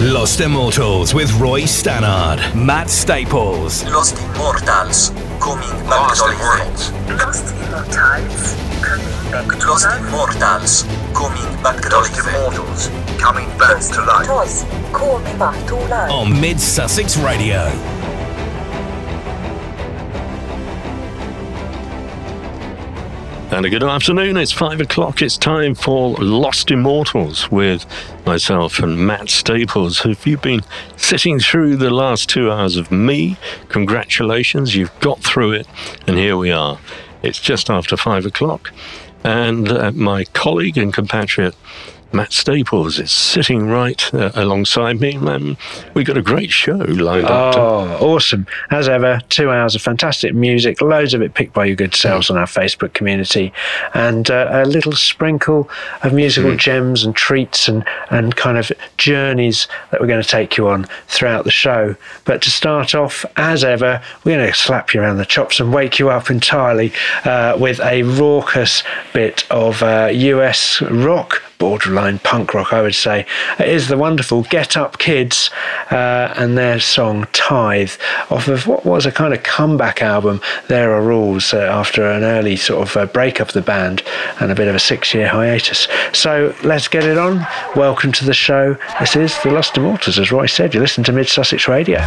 Lost Immortals with Roy Stannard, Matt Staples. Lost Immortals, coming back to life. Lost Immortals, coming back to Lost life. Immortals, coming back to Lost life. Immortals, coming back to life. Immortals, coming back to life. On Mid Sussex Radio. And a good afternoon. It's five o'clock. It's time for Lost Immortals with myself and Matt Staples. If you've been sitting through the last two hours of me? Congratulations, you've got through it, and here we are. It's just after five o'clock, and uh, my colleague and compatriot Matt Staples is sitting right uh, alongside me. Um, we've got a great show lined up. to- Oh, awesome. As ever, two hours of fantastic music, loads of it picked by your good selves on our Facebook community, and uh, a little sprinkle of musical gems and treats and, and kind of journeys that we're going to take you on throughout the show. But to start off, as ever, we're going to slap you around the chops and wake you up entirely uh, with a raucous bit of uh, US rock borderline punk rock, I would say. It is the wonderful Get Up Kids uh, and their song Tithe off of what was a kind of comeback album, There Are Rules, uh, after an early sort of uh, breakup of the band and a bit of a six year hiatus. So let's get it on. Welcome to the show. This is The Lost Immortals, as Roy said. You listen to Mid Sussex Radio.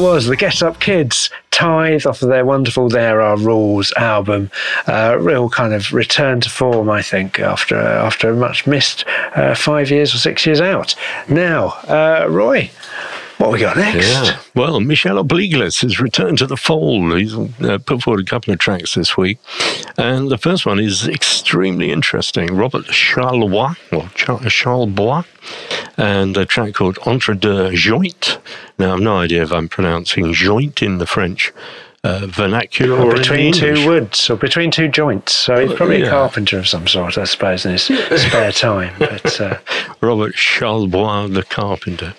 Was the Get Up Kids Tithe off of their wonderful There Are Rules album. Uh, real kind of return to form, I think, after after a much missed uh, five years or six years out. Now, uh, Roy, what we got next? Yeah. Well, Michel Obliglis has returned to the fold. He's uh, put forward a couple of tracks this week. And the first one is extremely interesting. Robert Charlebois, or Charlebois, and a track called Entre deux joints. Now, I've no idea if I'm pronouncing joint in the French uh, vernacular between two woods or between two joints. So he's probably Yeah. a carpenter of some sort, I suppose, in his spare time. But uh, Robert Charlebois, the carpenter.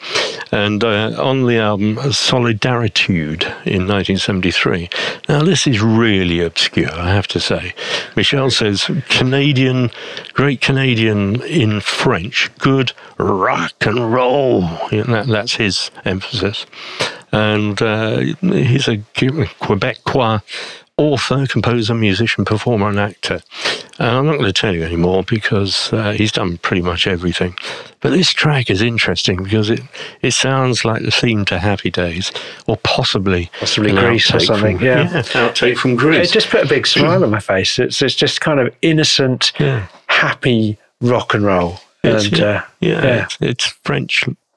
And uh, on the album Solidaritude in 1973. Now, this is really obscure, I have to say. Michel says Canadian, great Canadian in French, good rock and roll. That, that's his emphasis. And uh, he's a Quebecois author, composer, musician, performer, and actor. And I'm not going to tell you anymore because uh, he's done pretty much everything. But this track is interesting because it, it sounds like the theme to Happy Days, or possibly Possibly an Grease or something, From, yeah. outtake from it Grease. just put a big smile on my face. It's, it's just kind of innocent, Yeah. happy rock and roll. It's- and yeah, uh, yeah, yeah. It's, it's French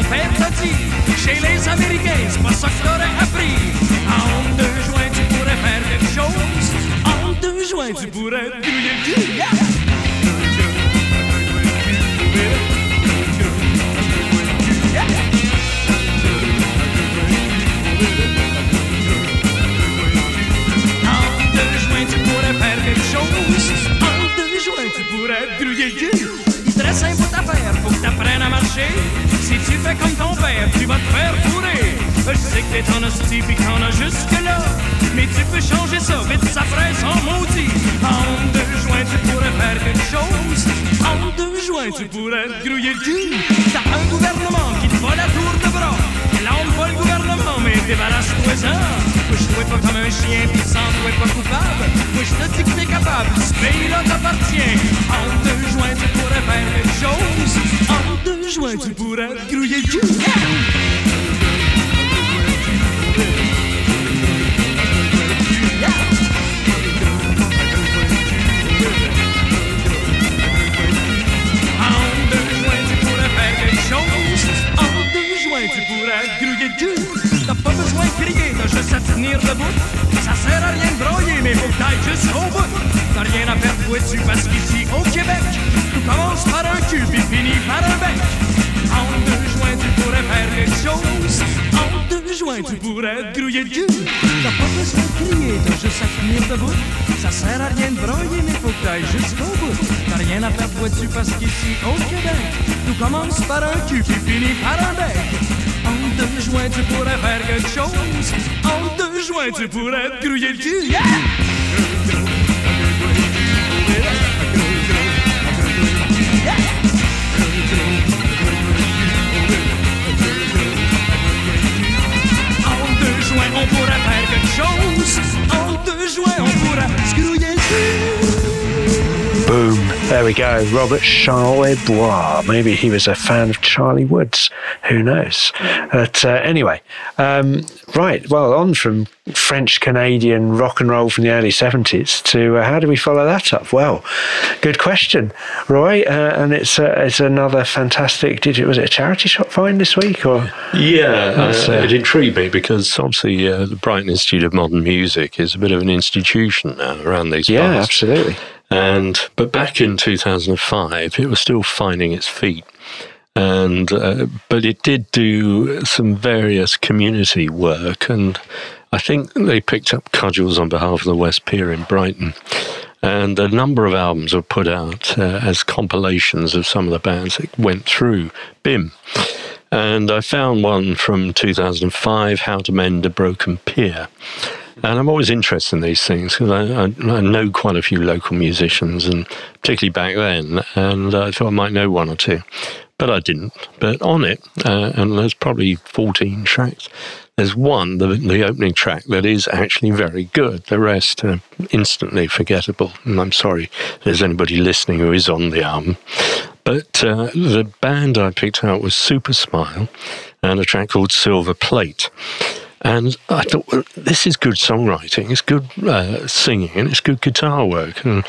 ton père t'a dit. Chez les Américains, c'est pas ça que t'aurais appris. En deux joints, tu pourrais faire quelque chose. En deux joints, tu pourrais. Yeah! Je sais que t'es en hostie pis qu'on a jusque-là. Mais tu peux changer ça, vite ça ferait sans maudit. En deux joints, tu pourrais faire quelque chose. En deux joints, tu pourrais grouiller le cul. T'as un gouvernement qui te va la tour de bras. Lâme pas le gouvernement, mais débarrasse-toi-en. Couche-toi pas comme un chien, pis sens-toi pas coupable. Moi, je te dis que t'es capable, ce pays-là t'appartient. En deux joints, tu pourrais faire quelque chose. En deux joints, tu pourrais grouiller le cul. En deux joints, tu pourrais faire quelque chose. En deux joint tu pourrais grouiller Dieu. T'as pas besoin de crier, t'as juste à tenir debout. Ça sert à rien de broyer, mais faut que t'ailles jusqu'au bout. T'as rien à faire, vois-tu, parce qu'ici, au Québec, tout commence par un cul puis finit par un bec. En deux juin, tu pourrais faire quelque chose. En deux juin, tu pourrais te grouiller le cul. Yeah! En deux joints, on pourrait faire quelque chose. En deux joints, on pourrait se grouiller le cul. Boom. There we go. Robert Charlebois. Maybe he was a fan of Charlie Woods. Who knows? But uh, anyway, um, right. Well, on from French Canadian rock and roll from the early 70s to uh, how do we follow that up? Well, good question, Roy. Uh, and it's uh, it's another fantastic. Did you, was it a charity shop find this week or? Yeah, uh, uh, it intrigued me because obviously uh, the Brighton Institute of Modern Music is a bit of an institution now around these Yeah, parts. absolutely. And but back in 2005, it was still finding its feet. And uh, but it did do some various community work, and I think they picked up cudgels on behalf of the West Pier in Brighton. And a number of albums were put out uh, as compilations of some of the bands that went through BIMM. And I found one from 2005, How to Mend a Broken Pier. And I'm always interested in these things because I, I, I, know quite a few local musicians, and particularly back then, and I thought I might know one or two, but I didn't. But on it, uh, and there's probably 14 tracks, there's one, the, the opening track, that is actually very good. The rest are instantly forgettable. And I'm sorry if there's anybody listening who is on the album. But uh, the band I picked out was Super Smile and a track called Silver Plate. And I thought, well, this is good songwriting, it's good uh, singing, and it's good guitar work. And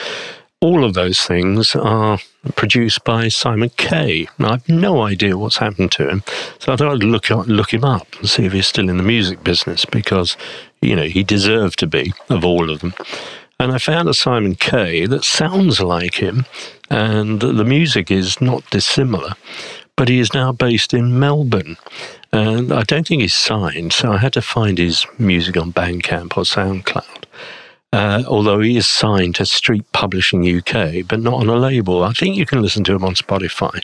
all of those things are produced by Simon Kay. I have no idea what's happened to him. So I thought I'd look, look him up and see if he's still in the music business because, you know, he deserved to be of all of them. And I found a Simon Kay that sounds like him, and the music is not dissimilar but he is now based in Melbourne. And I don't think he's signed, so I had to find his music on Bandcamp or SoundCloud. Uh, although he is signed to Street Publishing UK, but not on a label. I think you can listen to him on Spotify.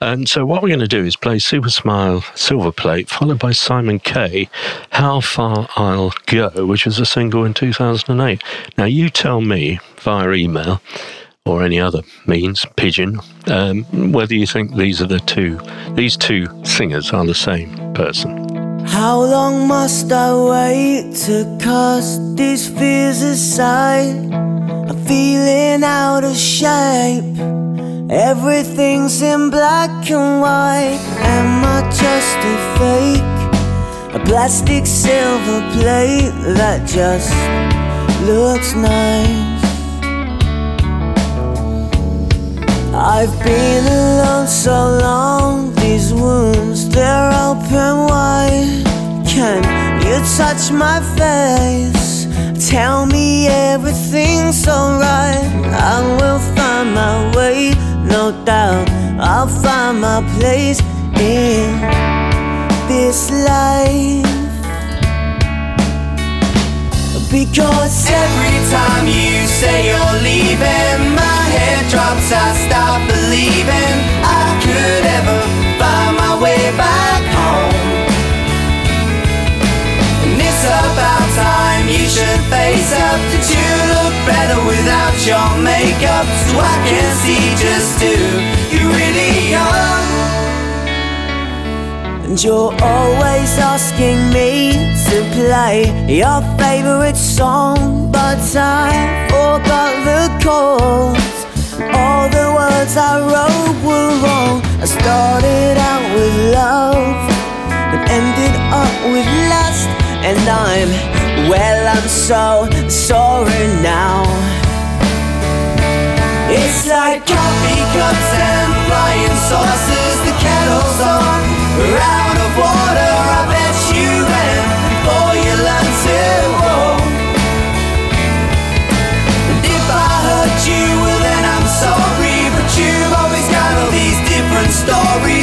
And so what we're going to do is play Super Smile Silver Plate, followed by Simon K. How Far I'll Go, which was a single in 2008. Now you tell me via email or any other means, pigeon, um, whether you think these are the two, these two singers are the same person. How long must I wait to cast these fears aside? I'm feeling out of shape. Everything's in black and white. Am I just a fake? A plastic silver plate that just looks nice. I've been alone so long, these wounds they're open wide. Can you touch my face? Tell me everything's alright. I will find my way, no doubt. I'll find my place in this life. Because every time you say you're leaving, my head drops, I stop believing I could ever find my way back home. And it's about time you should face up. Did you look better without your makeup? So I can see just who you really are. And you're always asking me to play your favorite song, but I forgot the chords. All the words I wrote were wrong. I started out with love, but ended up with lust. And I'm, well, I'm so sorry now. It's like coffee cups and flying saucers, the kettle's on. We're out water, I bet you ran before you learned to walk. And if I hurt you, well then I'm sorry, but you've always got all these different stories,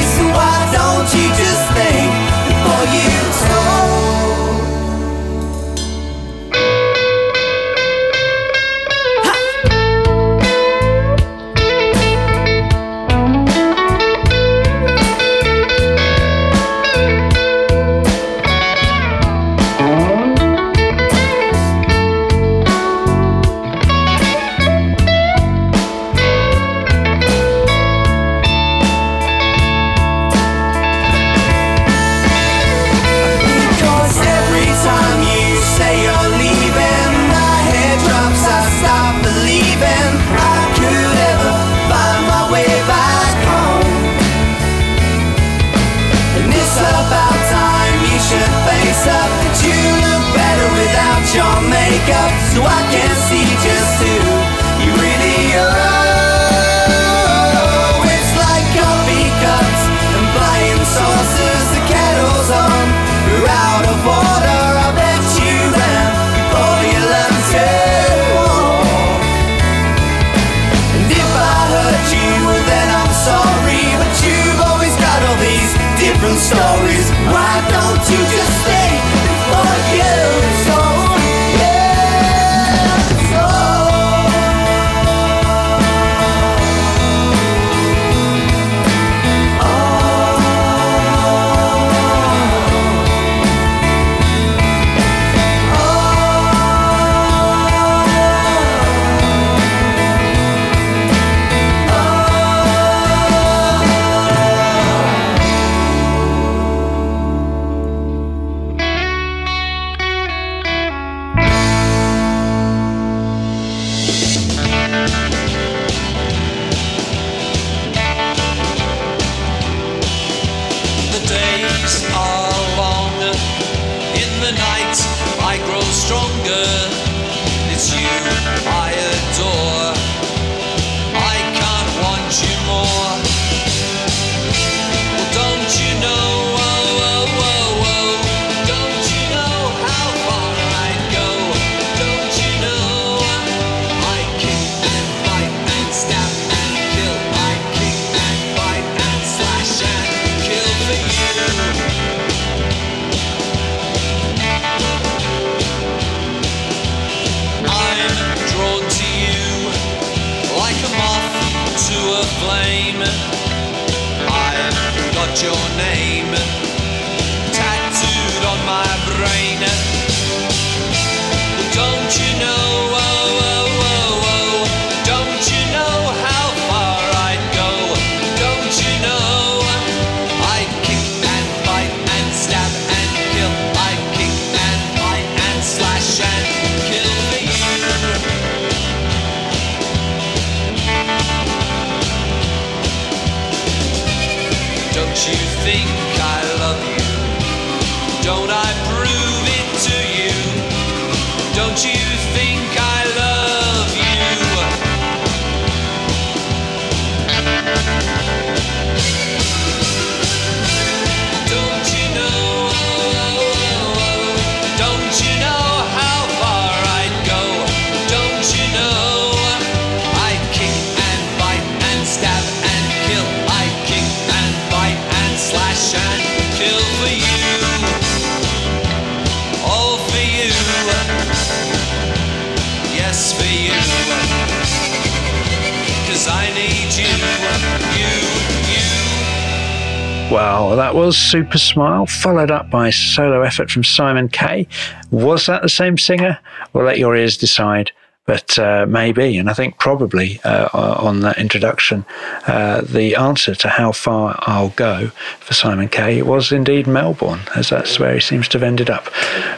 Super Smile, followed up by a solo effort from Simon Kay. Was that the same singer? Well, let your ears decide. But uh, maybe, and I think probably uh, on that introduction, uh, the answer to how far I'll go for Simon Kay was indeed Melbourne, as that's where he seems to have ended up.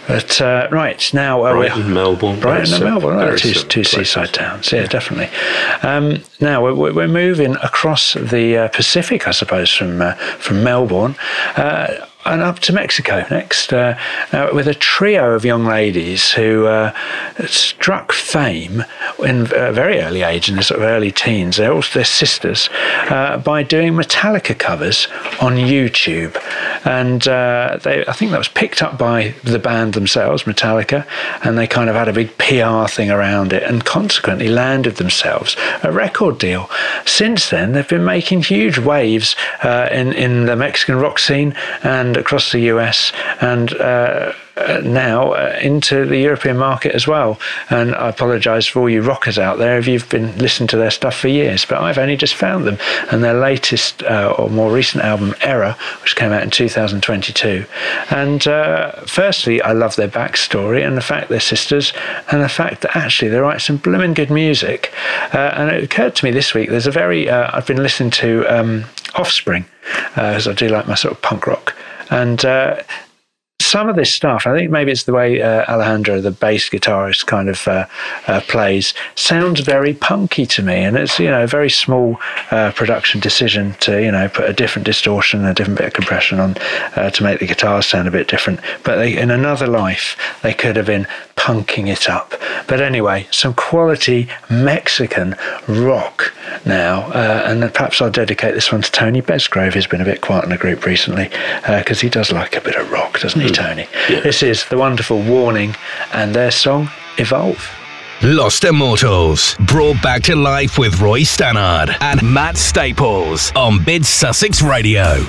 But uh, right now, uh, we're- Melbourne. Brighton and Melbourne, right, two, two seaside towns. Yeah, definitely. Um, now we're- we're, moving across the uh, Pacific, I suppose, from uh, from Melbourne. Uh, and up to Mexico next, uh, uh, with a trio of young ladies who uh, struck fame in a very early age, in their sort of early teens. They're also their sisters uh, by doing Metallica covers on YouTube, and uh, they, I think that was picked up by the band themselves, Metallica, and they kind of had a big PR thing around it, and consequently landed themselves a record deal. Since then, they've been making huge waves uh, in in the Mexican rock scene and across the US, and. Uh, uh, now uh, into the European market as well. And I apologise for all you rockers out there if you've been listening to their stuff for years, but I've only just found them. And their latest uh, or more recent album, Error, which came out in 2022. And uh, firstly, I love their backstory and the fact they're sisters, and the fact that actually they write some blooming good music. Uh, and it occurred to me this week there's a very, uh, I've been listening to um, Offspring, as I do like my sort of punk rock. And uh, some of this stuff, I think maybe it's the way uh, Alejandro, the bass guitarist, kind of uh, uh, plays, sounds very punky to me. And it's, you know, a very small uh, production decision to, you know, put a different distortion, a different bit of compression on uh, to make the guitars sound a bit different. But they, in another life, they could have been punking it up. But anyway, some quality Mexican rock now. Uh, and perhaps I'll dedicate this one to Tony Besgrove, who's been a bit quiet in the group recently, because he does like a bit of rock, doesn't he, Tony? This is the wonderful Warning and their song Evolve. Lost Immortals, brought back to life with Roy Stannard and Matt Staples on Mid Sussex Radio.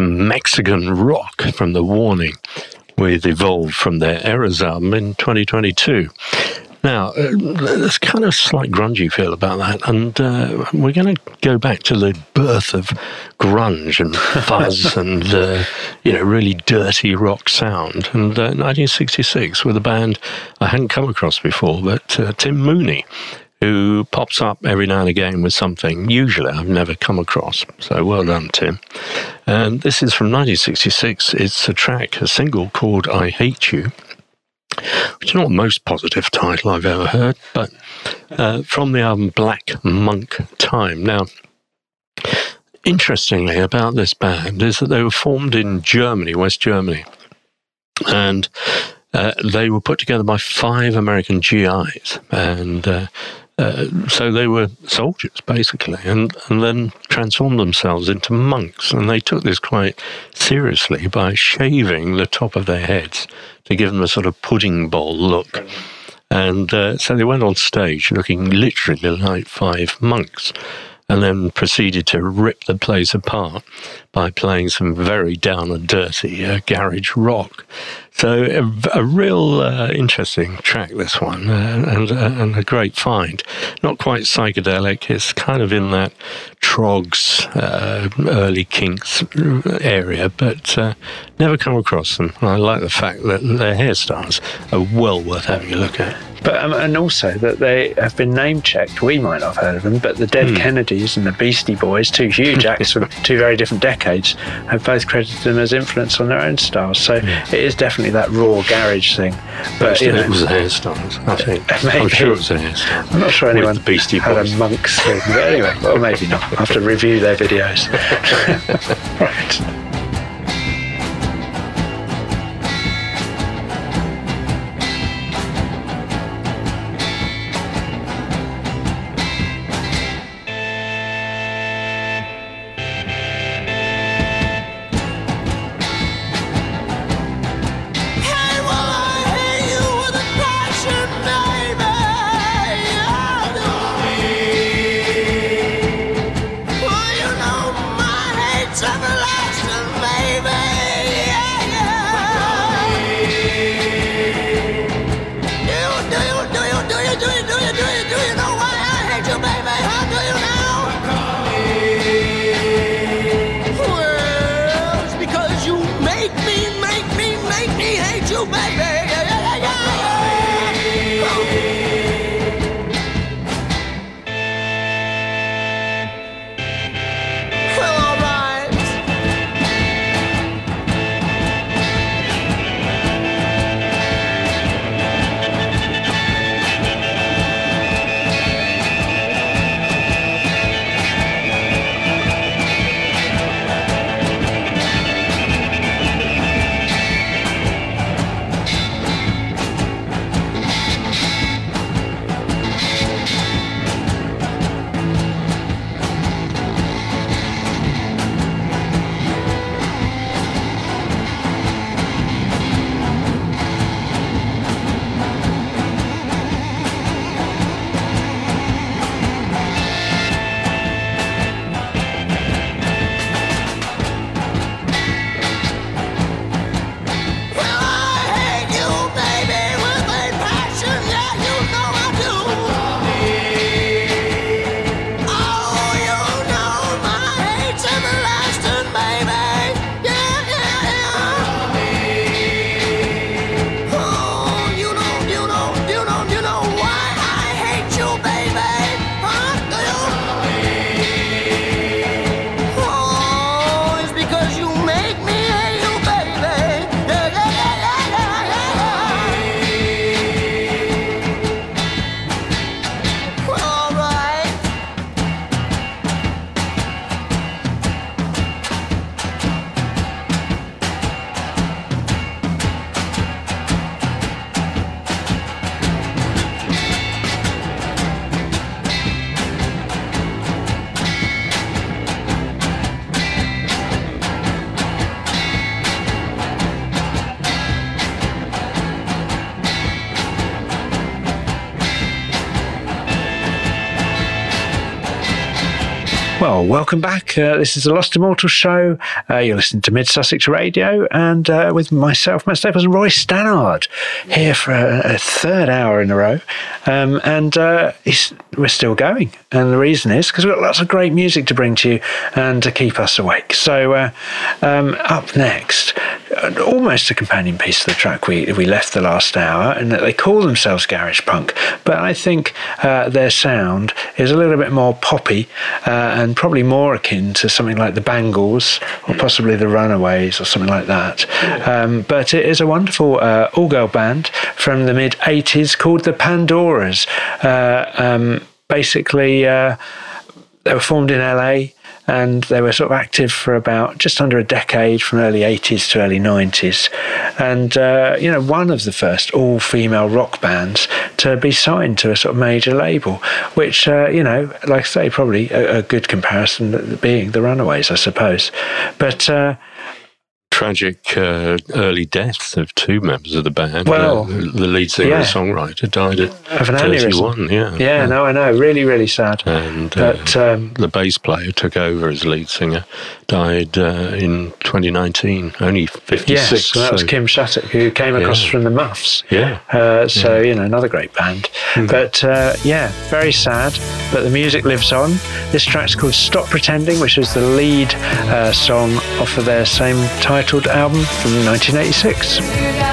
Some Mexican rock from the Warning with Evolve from their Errors album in 2022. Now, uh, there's kind of a slight grungy feel about that, and uh, we're going to go back to the birth of grunge and fuzz and uh, you know really dirty rock sound. And 1966 with a band I hadn't come across before, but uh, Tim Mooney, who pops up every now and again with something usually I've never come across. So well done, Tim. And this is from 1966. It's a track, a single called I Hate You which is not the most positive title I've ever heard, but uh, from the album Black Monk Time. Now, interestingly about this band is that they were formed in Germany, West Germany, and uh, they were put together by five American GIs, and uh, uh, so they were soldiers basically, and, and then transformed themselves into monks. And they took this quite seriously by shaving the top of their heads to give them a sort of pudding bowl look. And uh, so they went on stage looking literally like five monks and then proceeded to rip the place apart by playing some very down and dirty uh, garage rock. So a, a real uh, interesting track, this one, uh, and uh, and a great find. Not quite psychedelic. It's kind of in that Troggs, uh, early Kinks area, but uh, never come across them. I like the fact that their hairstyles are well worth having a look at. But um, and also that they have been name checked. We might not have heard of them, but the Dead Hmm. Kennedys and the Beastie Boys, two huge acts from two very different decades, have both credited them as influence on their own styles. So it is definitely that raw garage thing. But Most you know, it was the hairstyles, I think. I'm sure it was the hairstyles. I'm not sure With anyone the Beastie had Boys. a monk's thing, but anyway, well, maybe not. I have to review their videos. right. Because welcome back. Uh, this is the Lost Immortal Show. Uh, you're listening to Mid Sussex Radio, and uh, with myself, Matt Staples, and Roy Stannard here for a, a third hour in a row. Um, and uh, we're still going. And the reason is because we've got lots of great music to bring to you and to keep us awake. So, uh, um, up next, uh, almost a companion piece to the track we, we left the last hour, and that they call themselves Garage Punk, but I think their sound is a little bit more poppy and probably more akin to something like the Bangles or possibly the Runaways or something like that. Um, but it is a wonderful uh, all girl band from the mid 80s called the Pandoras. Uh, um, basically, uh, they were formed in LA and they were sort of active for about just under a decade from early 80s to early 90s and uh, you know one of the first all-female rock bands to be signed to a sort of major label which uh, you know like I say probably a, a, good comparison being the Runaways I suppose. But uh, tragic uh, early death of two members of the band. Well, uh, the lead singer yeah. and songwriter died at of an 31. Aneurysm. Yeah, yeah, no, I know. Really, really sad. And uh, but um, the bass player took over as lead singer, died uh, in 2019, only 56. yes, so that was so- Kim Shattuck who came across Yeah. from the Muffs. Yeah. Uh, so you know another great band, Hmm. but uh, yeah, very sad. But the music lives on. This track's called "Stop Pretending," which is the lead uh, song off of their same album from 1986.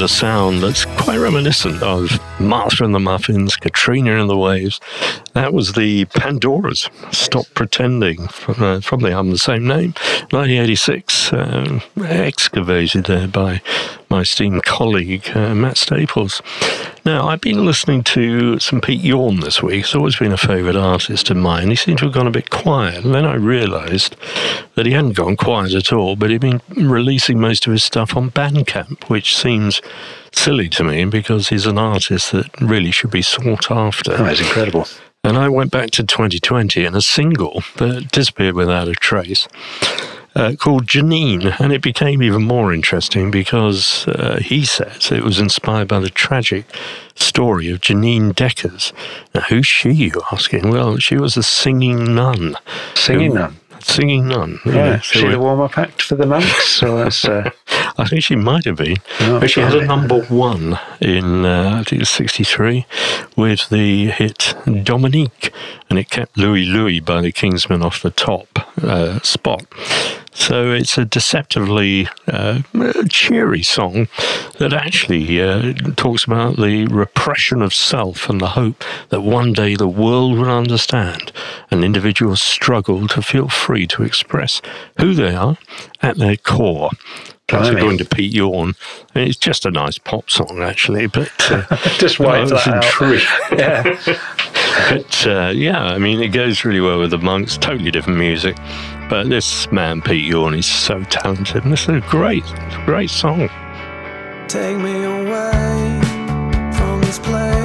A sound that's quite reminiscent of Martha and the Muffins, Katrina and the Waves. That was the Pandoras, Stop Pretending, from, uh, the the same name, 1986, um, excavated there by my esteemed colleague, uh, Matt Staples. Now, I've been listening to some Pete Yorn this week. He's always been a favourite artist of mine. He seemed to have gone a bit quiet. And then I realised that he hadn't gone quiet at all, but he'd been releasing most of his stuff on Bandcamp, which seems silly to me because he's an artist that really should be sought after. Oh, it's incredible. And I went back to 2020 and a single that disappeared without a trace uh, called Janine. And it became even more interesting because uh, he says it was inspired by the tragic story of Janine Deckers. Now, who's she, you asking? Well, she was a singing nun. Singing who- nun. Singing nun. Yeah, she we- the warm up act for the monks. So that's uh, I think she might have been. Oh, but she had a number one in, uh, I think it was 63, with the hit Dominique, and it kept Louie Louie by the Kingsmen off the top uh, spot. So it's a deceptively uh, cheery song that actually uh, talks about the repression of self and the hope that one day the world will understand an individuals struggle to feel free to express who they are at their core. That's Blimey. according to Pete Yorn. It's just a nice pop song, actually, but uh, just wait was that intrigued. Yeah, But uh, yeah, I mean, it goes really well with the monks. Totally different music, but this man Pete Yorn is so talented, and this is a great, great song. Take me away from this place.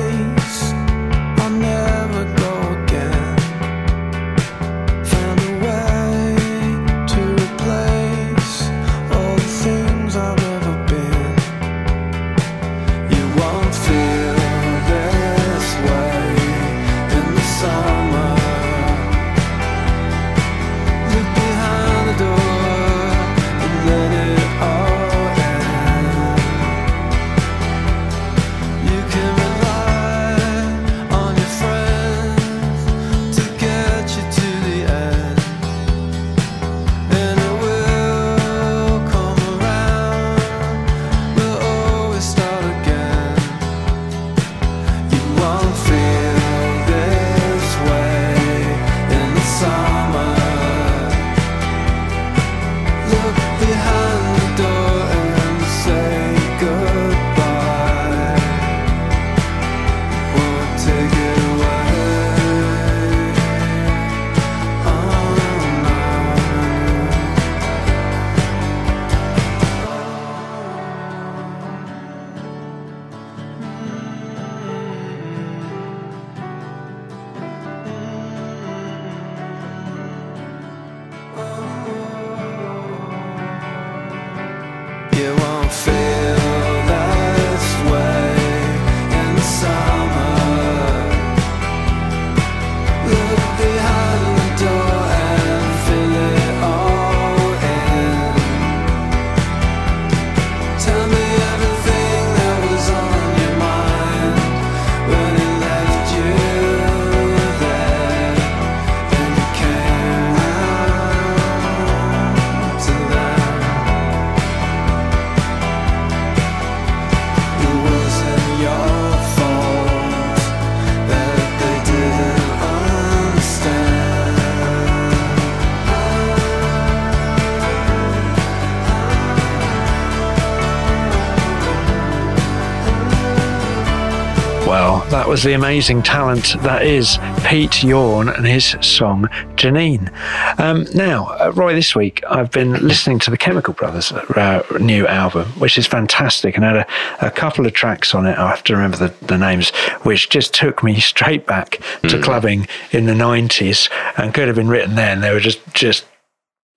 Was the amazing talent that is Pete Yorn and his song Janine. Um, now, uh, Roy, this week I've been listening to the Chemical Brothers' uh, new album, which is fantastic, and had a, a couple of tracks on it. I have to remember the, the names, which just took me straight back to clubbing in the 90s and could have been written then. They were just, just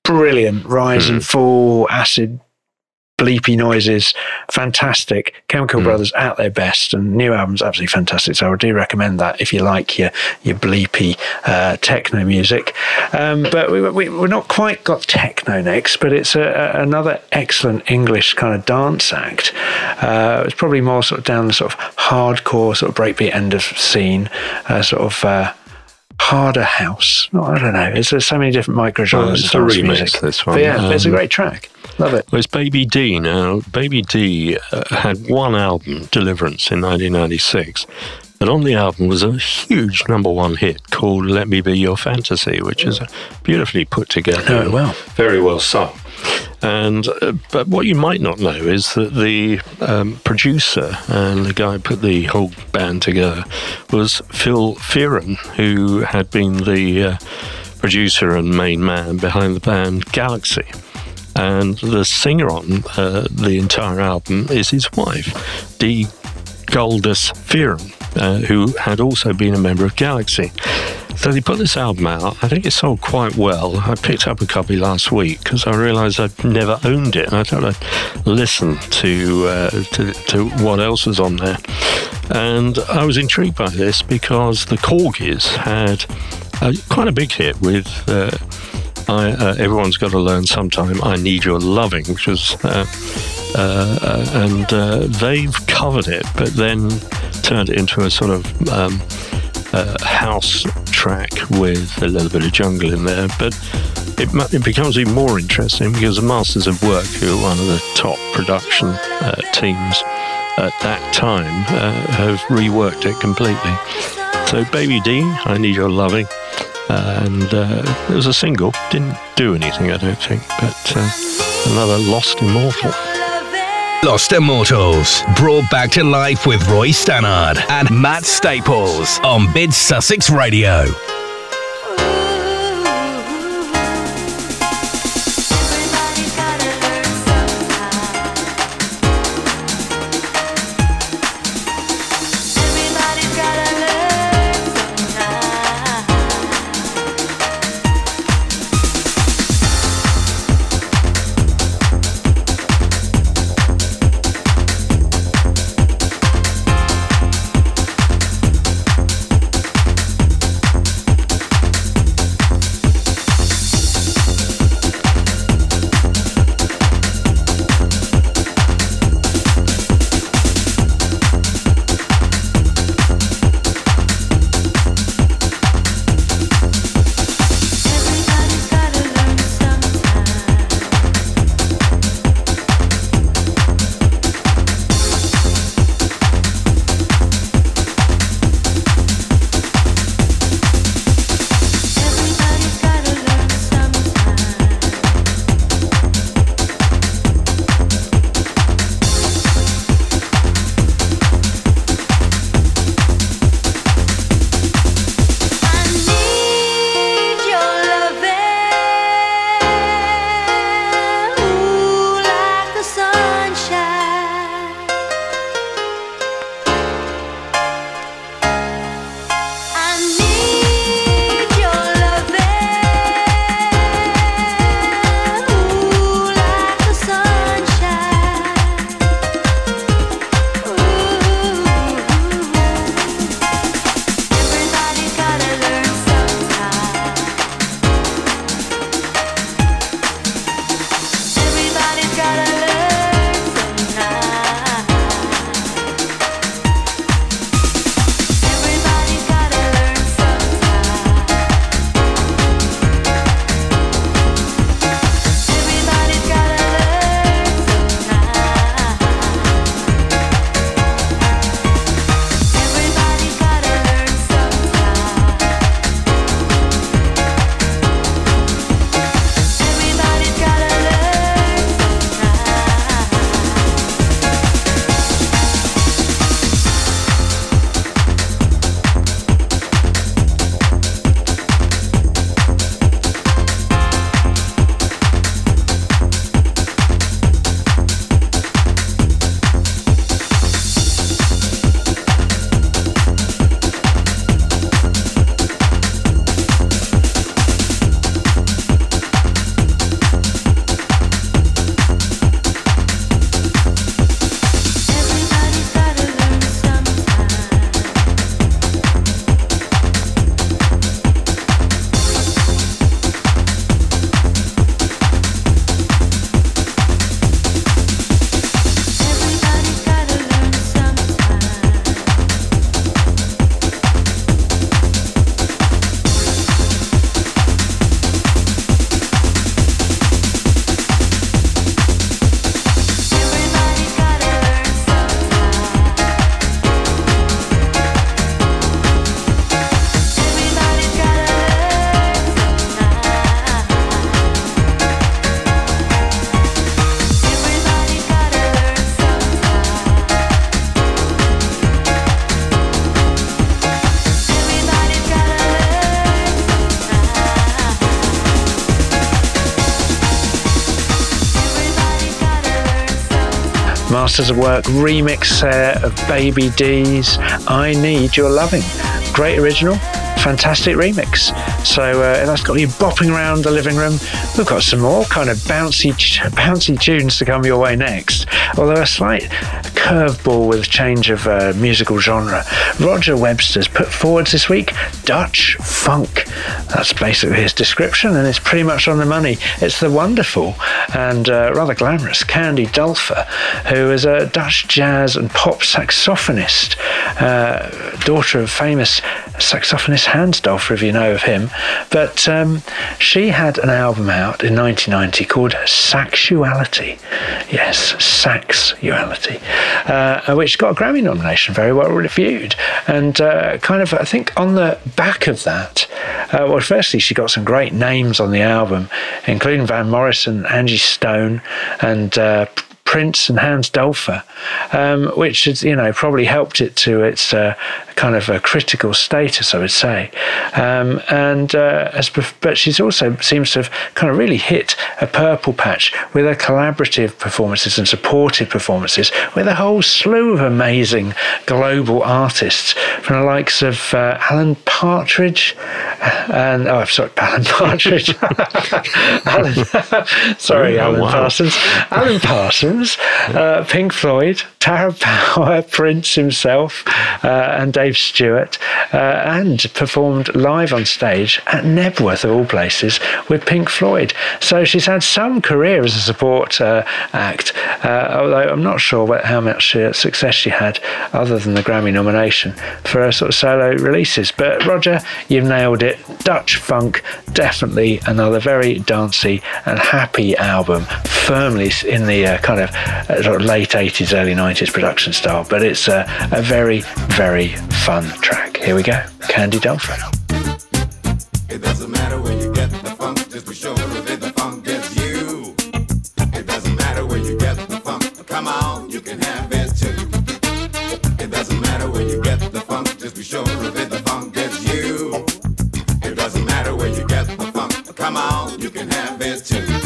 brilliant, rise and fall, acid bleepy noises, fantastic. Chemical Brothers at their best, and new album's absolutely fantastic. So I do recommend that if you like your your bleepy uh, techno music. Um, but we, we, we're not quite got techno next, but it's a, a, another excellent English kind of dance act. Uh, it's probably more sort of down the sort of hardcore, sort of breakbeat end of scene, uh, sort of. Uh, Harder house. No, I don't know. There's, there's so many different microgenres Well, of it's a remix, music. this But one. yeah, it's a Um, great track. Love it. Well, it's Baby D now. Baby D uh, had one album, Deliverance, in 1996. And on the album was a huge number one hit called Let Me Be Your Fantasy, which is beautifully put together. Know it well. Very well sung. And uh, but what you might not know is that the um, producer and the guy who put the whole band together was Phil Fearon, who had been the uh, producer and main man behind the band Galaxy. And the singer on uh, the entire album is his wife, Dee Galdes Fearon, uh, who had also been a member of Galaxy. So they put this album out. I think it sold quite well. I picked up a copy last week because I realised I'd never owned it, I thought I'd listen to, uh, to to what else was on there. And I was intrigued by this because the Korgis had quite a big hit with. Uh, I, uh, everyone's got to learn sometime. I need your loving, which was, uh, uh, uh, and uh, they've covered it, but then turned it into a sort of um, uh, house track with a little bit of jungle in there. But it, it becomes even more interesting because the Masters of Work, who are one of the top production uh, teams at that time, uh, have reworked it completely. So, Baby D, I Need Your Loving. And uh, it was a single, didn't do anything, I don't think, but uh, another lost immortal. Lost Immortals, brought back to life with Roy Stannard and Matt Staples on Mid Sussex Radio. Masters of Work remix uh, of Baby D's I Need Your Loving. Great original, fantastic remix. So uh, that's got you bopping around the living room. We've got some more kind of bouncy, bouncy tunes to come your way next. Although a slight curveball with change of uh, musical genre. Roger Webster's put forwards this week Dutch funk. That's basically his description, and it's pretty much on the money. It's the wonderful and uh, rather glamorous Candy Dulfer, who is a Dutch jazz and pop saxophonist, uh, daughter of famous saxophonist Hans Dulfer, if you know of him. But um, she had an album out in 1990 called Saxuality. Yes, Saxuality, uh, which got a Grammy nomination, very well reviewed. And uh, kind of, I think, on the back of that, uh, well, firstly, she got some great names on the album, including Van Morrison, Angie Stone, and uh, Prince and Hans Dulfer, um, which has, you know, probably helped it to its uh, kind of a critical status, I would say. Um, and uh, as, but she's also seems to have kind of really hit a purple patch with her collaborative performances and supportive performances with a whole slew of amazing global artists from the likes of uh, Alan Partridge and oh, I'm sorry, Alan Partridge. Alan, sorry, Oh, Alan wow. Parsons. Alan Parsons, uh, Pink Floyd, Tower of Power, Prince himself, uh, and Dave Stewart, uh, and performed live on stage at Knebworth, of all places, with Pink Floyd. So she's had some career as a support uh, act, uh, although I'm not sure what, how much uh, success she had other than the Grammy nomination for her sort of solo releases. But Roger, you've nailed it. Dutch funk, definitely another very dancey and happy album, firmly in the uh, kind of, uh, late 80s, early 90s production style. But it's uh, a very, very fun track. Here we go Candy Dulfer. It doesn't matter where you get the funk, just be sure that the funk gets you. It doesn't matter where you get the funk, come on, you can have it can too.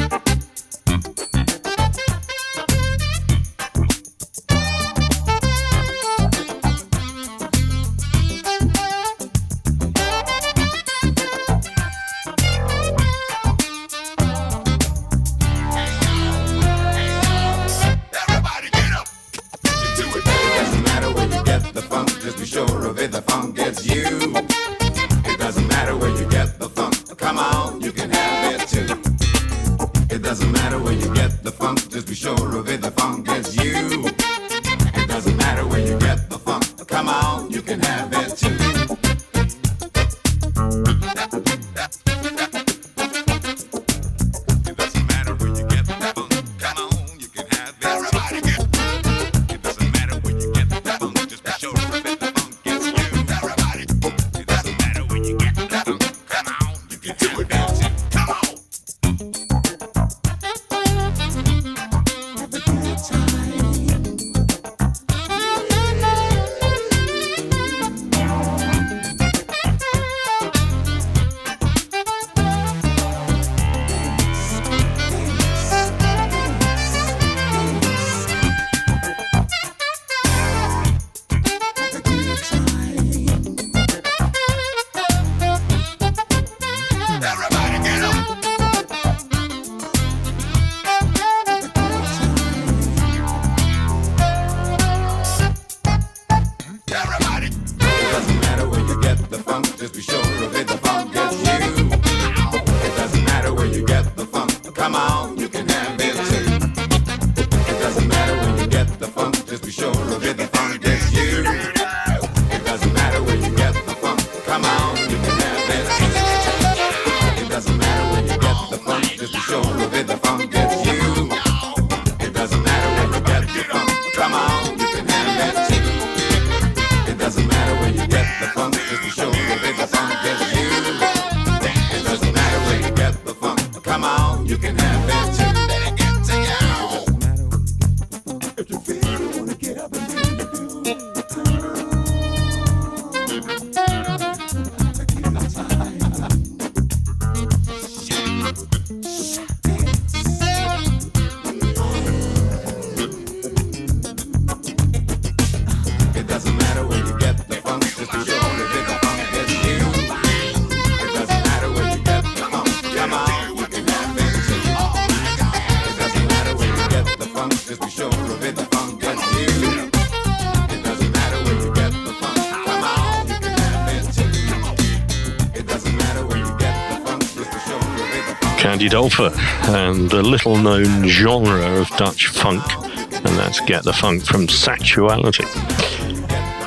Dulfer and a little known genre of Dutch funk, and that's Get the Funk from Saxuality.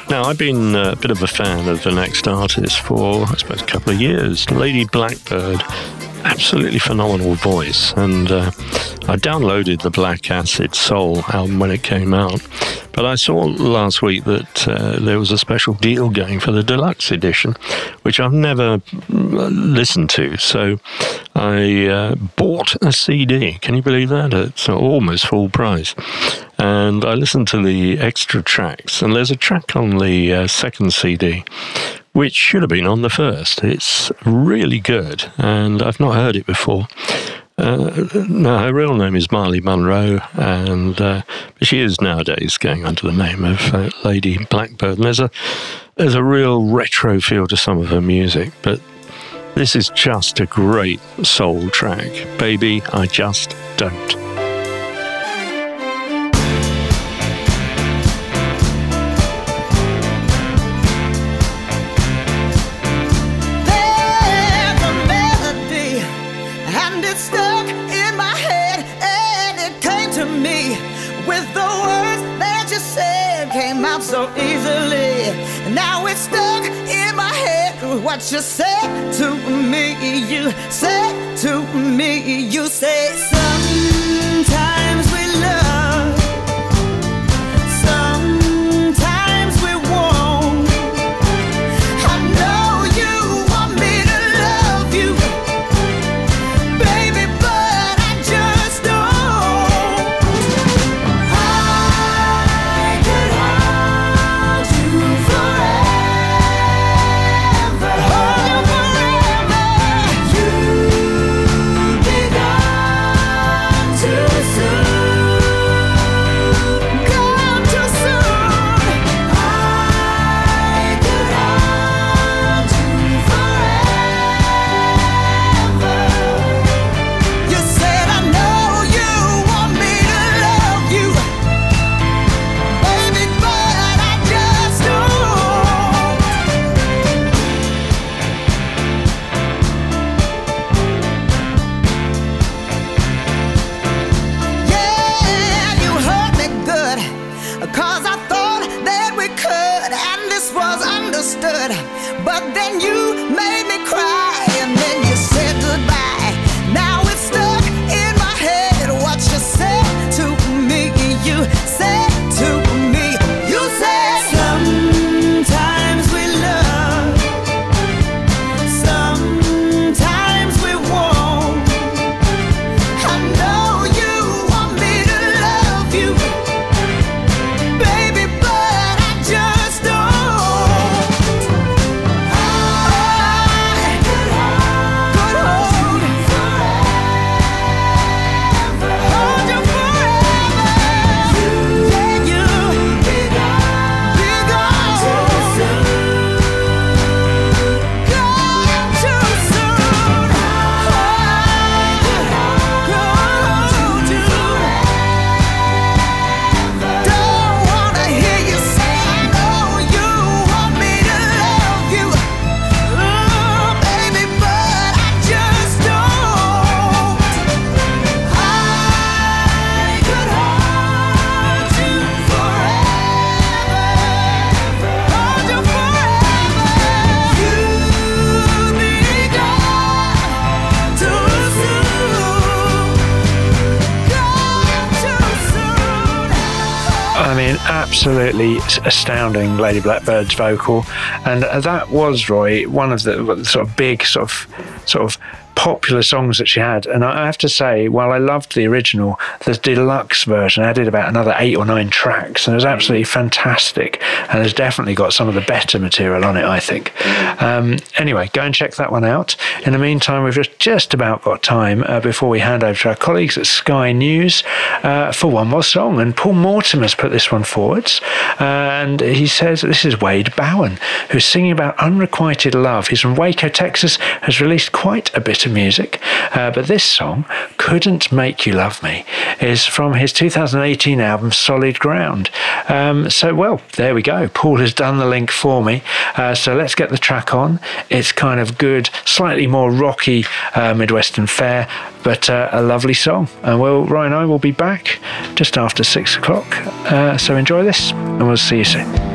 Now, I've been a bit of a fan of the next artist for, I suppose, a couple of years. Lady Blackbird, absolutely phenomenal voice. And uh, I downloaded the Black Acid Soul album when it came out. But I saw last week that uh, there was a special deal going for the deluxe edition, which I've never mm, listened to. So I uh, bought a CD. Can you believe that? It's almost full price. And I listened to the extra tracks, and there's a track on the uh, second CD which should have been on the first. It's really good, and I've not heard it before. Uh, now, her real name is Marley Munroe, and uh, she is nowadays going under the name of uh, Lady Blackbird. And there's a there's a real retro feel to some of her music, but this is just a great soul track. Baby, I just don't. What you said to me, you said to me, you say sometimes absolutely astounding, Lady Blackbird's vocal, and uh, that was Roy one of the sort of big sort of sort of popular songs that she had. And I have to say, while I loved the original, the deluxe version added about another eight or nine tracks, and it was absolutely fantastic. And has definitely got some of the better material on it, I think. Um, anyway, go and check that one out. In the meantime, we've just just about got time uh, before we hand over to our colleagues at Sky News uh, for one more song. And Paul Mortimer's put this one forwards, uh, and he says this is Wade Bowen who's singing about unrequited love. He's from Waco, Texas, has released quite a bit of music. Uh, but this song, Couldn't Make You Love Me, is from his 2018 album Solid Ground. Um, so, well, there we go. Paul has done the link for me. Uh, so let's get the track on. It's kind of good, slightly more rocky uh, Midwestern fare, but uh, a lovely song. And well, Ryan and I will be back just after six o'clock. Uh, so enjoy this, and we'll see you soon.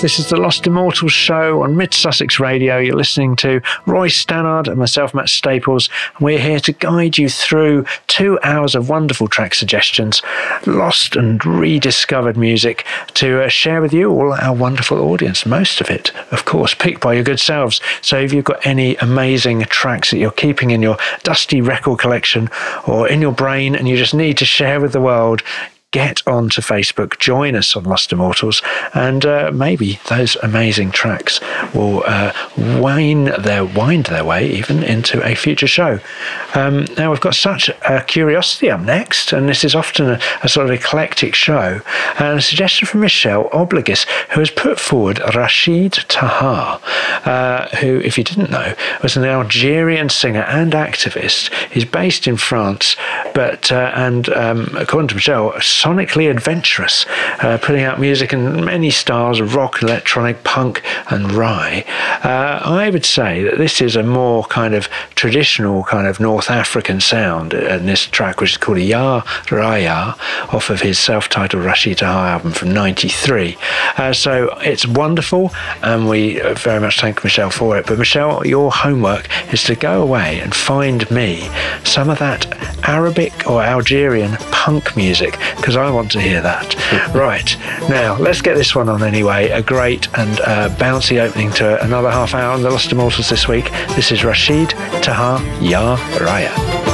This is the Lost Immortals show on Mid Sussex Radio. You're listening to Roy Stannard and myself, Matt Staples. We're here to guide you through two hours of wonderful track suggestions, lost and rediscovered music to uh, share with you, all our wonderful audience. Most of it, of course, picked by your good selves. So if you've got any amazing tracks that you're keeping in your dusty record collection or in your brain and you just need to share with the world, get onto Facebook, join us on Lost Immortals, and uh, maybe those amazing tracks will uh, wane their wind their way even into a future show. Um, now we've got such a curiosity up next, and this is often a, a sort of eclectic show. And a suggestion from Michelle Obligus, who has put forward Rachid Taha, uh, who, if you didn't know, was an Algerian singer and activist. He's based in France, but uh, and um, according to Michelle, sonically adventurous, uh, putting out music in many styles of rock, electronic, punk, and raï. Uh, I would say that this is a more kind of traditional kind of North African sound and this track, which is called Ya Rayah, off of his self-titled Rachid Taha album from '93. Uh, so it's wonderful, and we very much thank Michelle for it. But Michelle, your homework is to go away and find me some of that Arabic or Algerian punk music because I want to hear that. right, now let's get this one on anyway. A great and uh, bouncy opening to another half hour on the Lost Immortals this week. This is Rachid Taha Ya Rayah.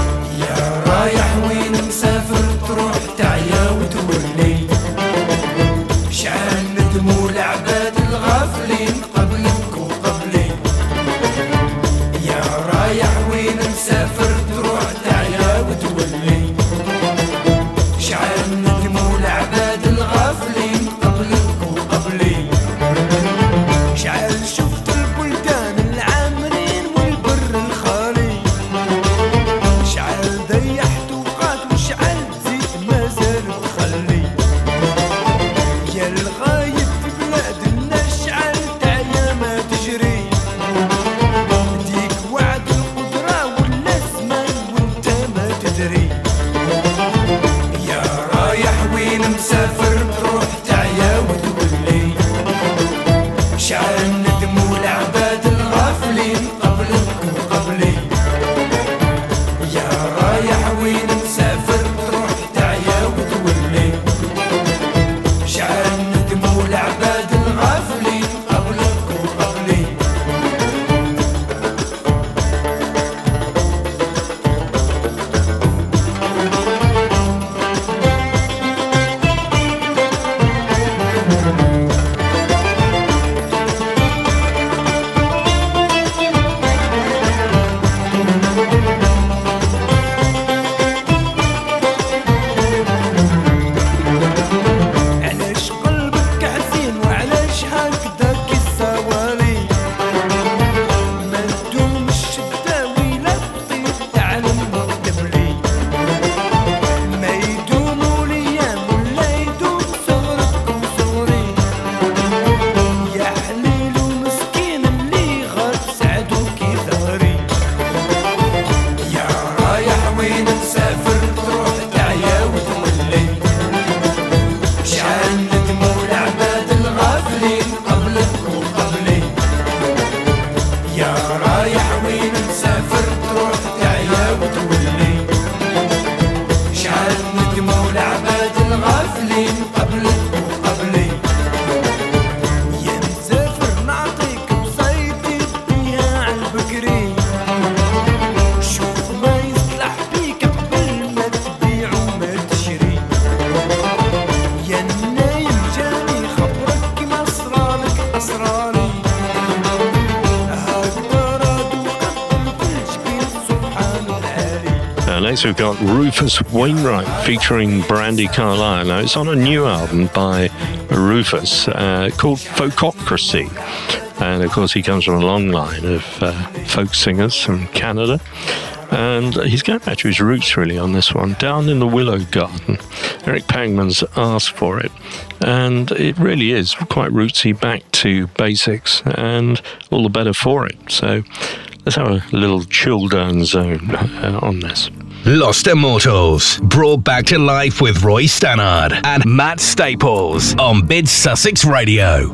We've got Rufus Wainwright featuring Brandi Carlile. Now, it's on a new album by Rufus uh, called Folkocracy. And of course, he comes from a long line of uh, folk singers from Canada. And he's going back to his roots really on this one. Down in the Willow Garden, Eric Pangman's asked for it. And it really is quite rootsy back to basics and all the better for it. So let's have a little chill down zone uh, on this. Lost Immortals, brought back to life with Roy Stannard and Matt Staples on Mid Sussex Radio.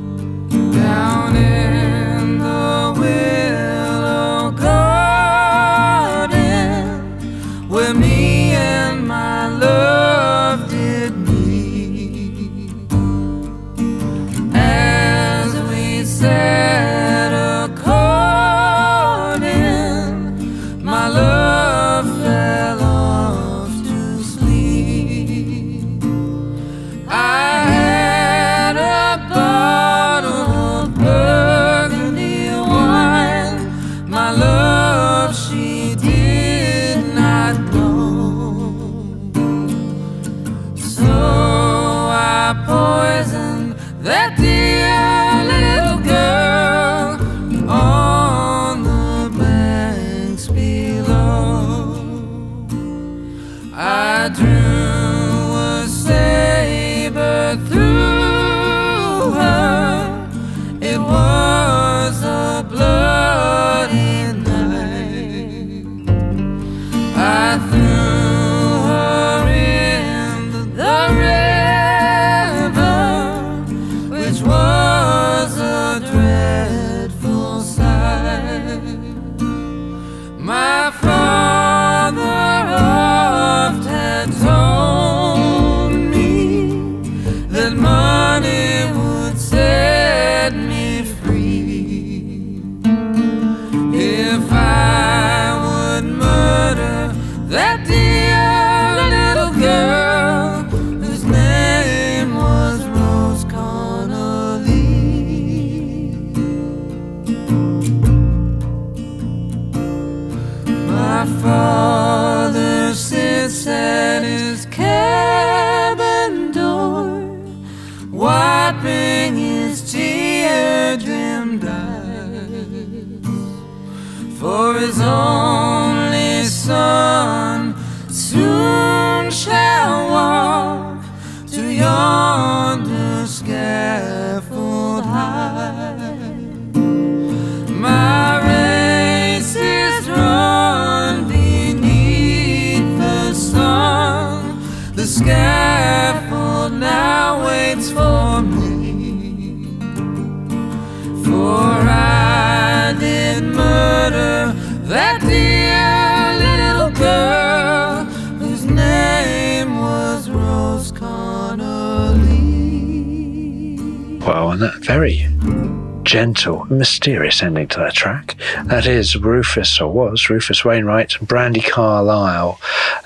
Gentle, mysterious ending to that track. That is Rufus, or was Rufus Wainwright and Brandi Carlile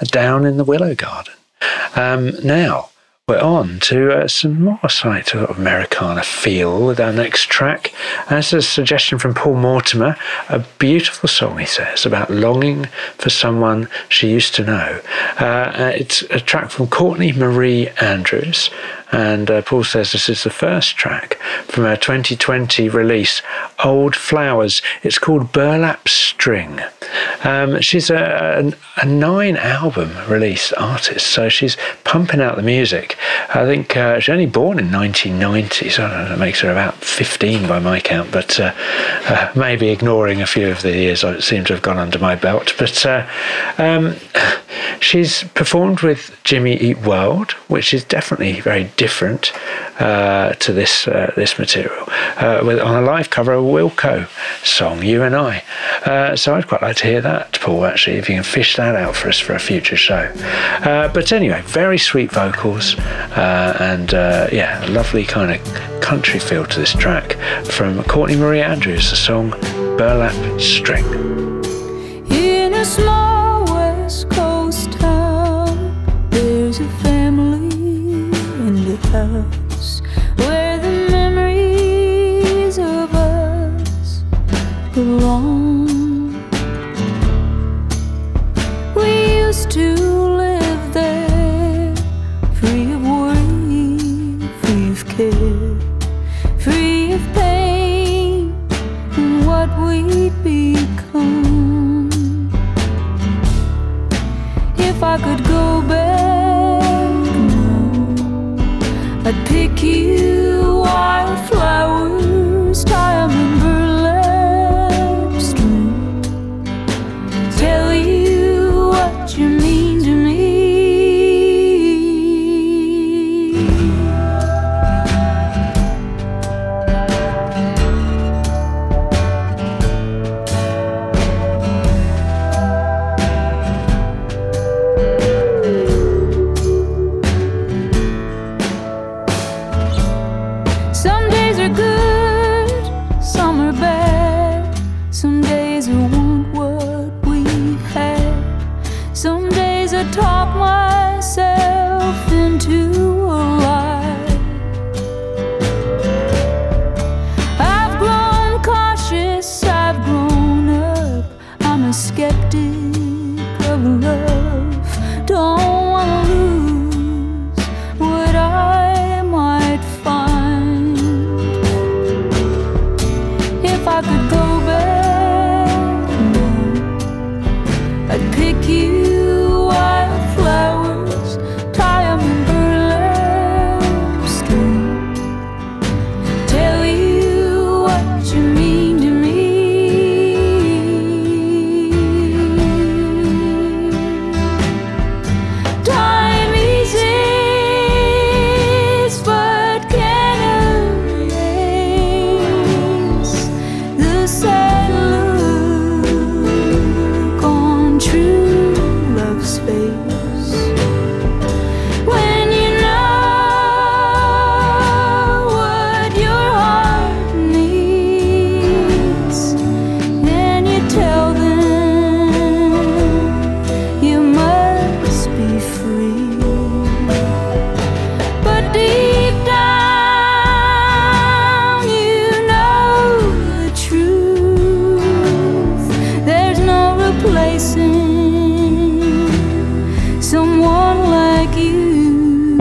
down in the Willow Garden. Um, now, we're on to uh, some more slight sort of Americana feel with our next track. As a suggestion from Paul Mortimer, a beautiful song, he says, about longing for someone she used to know. Uh, uh, it's a track from Courtney Marie Andrews. And uh, Paul says this is the first track from her 2020 release, Old Flowers. It's called Burlap String. Um, she's a, a, a nine album release artist, so she's pumping out the music. I think uh, she's only born in 1990, so that makes her about 15 by my count, but uh, uh, maybe ignoring a few of the years I seem to have gone under my belt. But uh, um, she's performed with Jimmy Eat World, which is definitely very different uh, to this uh, this material, with, on a live cover of Wilco song, You and I. So I'd quite like to hear that, Paul, actually, if you can fish that out for us for a future show. But anyway, very sweet vocals, uh, and yeah, a lovely kind of country feel to this track from Courtney Marie Andrews, the song Burlap String. In a small West Coast town, there's a family in the house I could go back now, I'd pick you wildflowers.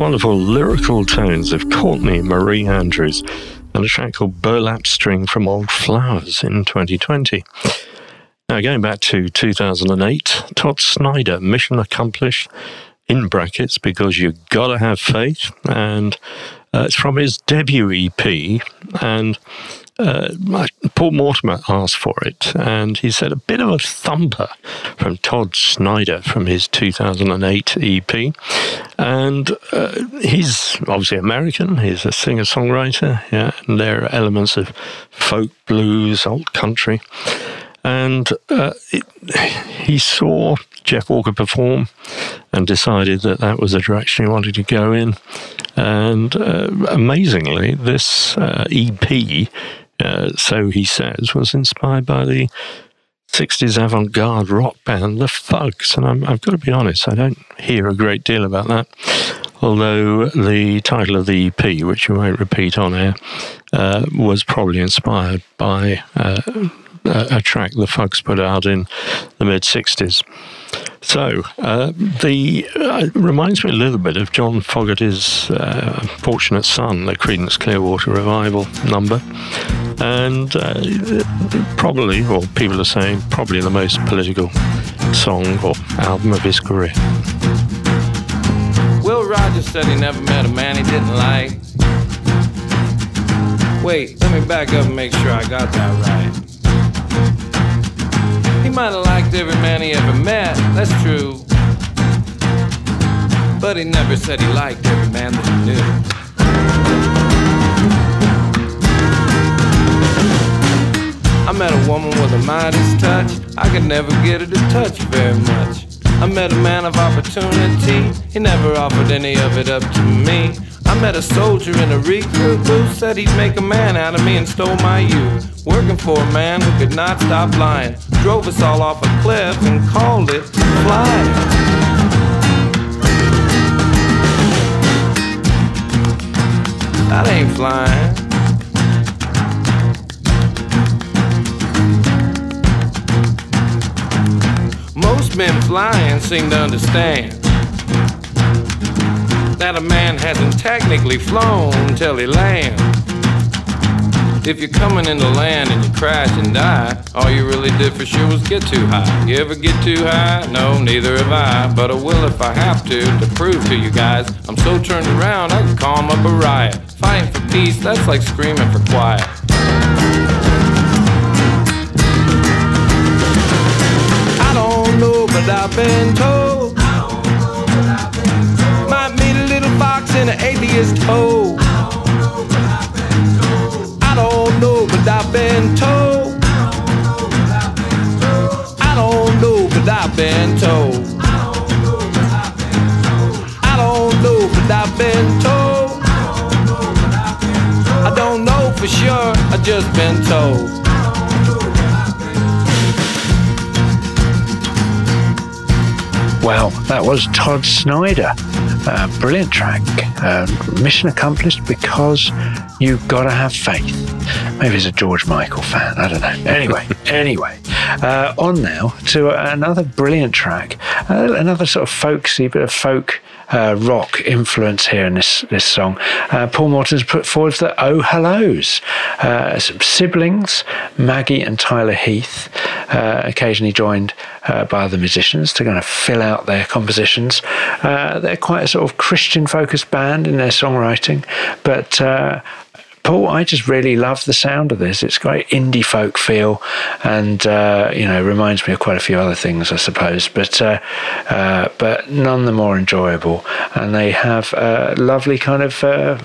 Wonderful lyrical tones of Courtney Marie Andrews and a track called Burlap String from Old Flowers in 2020. Now, going back to 2008, Todd Snider, mission accomplished in brackets because you gotta have faith, and uh, it's from his debut EP. And uh, Paul Mortimer asked for it, and he said a bit of a thumper from Todd Snider from his 2008 EP. And uh, he's obviously American, he's a singer songwriter, yeah, and there are elements of folk, blues, old country. And uh, it, he saw Jeff Walker perform and decided that that was the direction he wanted to go in. And uh, amazingly, this uh, EP, uh, so he says, was inspired by the 60s avant garde rock band, The Fugs. And I'm, I've got to be honest, I don't hear a great deal about that. Although the title of the EP, which we won't repeat on air, uh, was probably inspired by uh, a, track the Fugs put out in the mid 60s. So, uh, the uh, reminds me a little bit of John Fogerty's uh, Fortunate Son, the Creedence Clearwater Revival number. And uh, probably, or people are saying, probably the most political song or album of his career. Will Rogers said he never met a man he didn't like. Wait, let me back up and make sure I got that right. He might have liked every man he ever met, that's true. But he never said he liked every man that he knew. I met a woman with a Midas touch. I could never get her to touch very much. I met a man of opportunity. He never offered any of it up to me. I met a soldier in a recruit who said he'd make a man out of me and stole my youth. Working for a man who could not stop lying. Drove us all off a cliff and called it flying. That ain't flying. Most men flying seem to understand that a man hasn't technically flown till he lands. If you're coming in into land and you crash and die, all you really did for sure was get too high. You ever get too high? No, neither have I, but I will if I have to to prove to you guys I'm so turned around I can calm up a riot. Fighting for peace, that's like screaming for quiet. Don't know, but I've been told. Might meet a little fox in an atheist hole. I don't know, but I've been to I've been told. I don't know, but I've been told. I don't know, but I've been told. I don't know for sure, I just been told. Well, that was Todd Snider. Uh, brilliant track. Uh, mission accomplished because you've got to have faith. Maybe he's a George Michael fan. I don't know. Anyway, anyway, uh, on now to another brilliant track. Uh, another sort of folksy bit of folk uh, rock influence here in this this song. Uh, Paul Morton's put forward the Oh Hellos, uh, some siblings, Maggie and Tyler Heath, uh, occasionally joined uh, by other musicians to kind of fill out their compositions. Uh, they're quite a sort of Christian focused band in their songwriting, but Paul, I just really love the sound of this. It's got indie folk feel, and uh, you know, reminds me of quite a few other things, I suppose. But uh, uh, but none the more enjoyable, and they have a lovely kind of uh,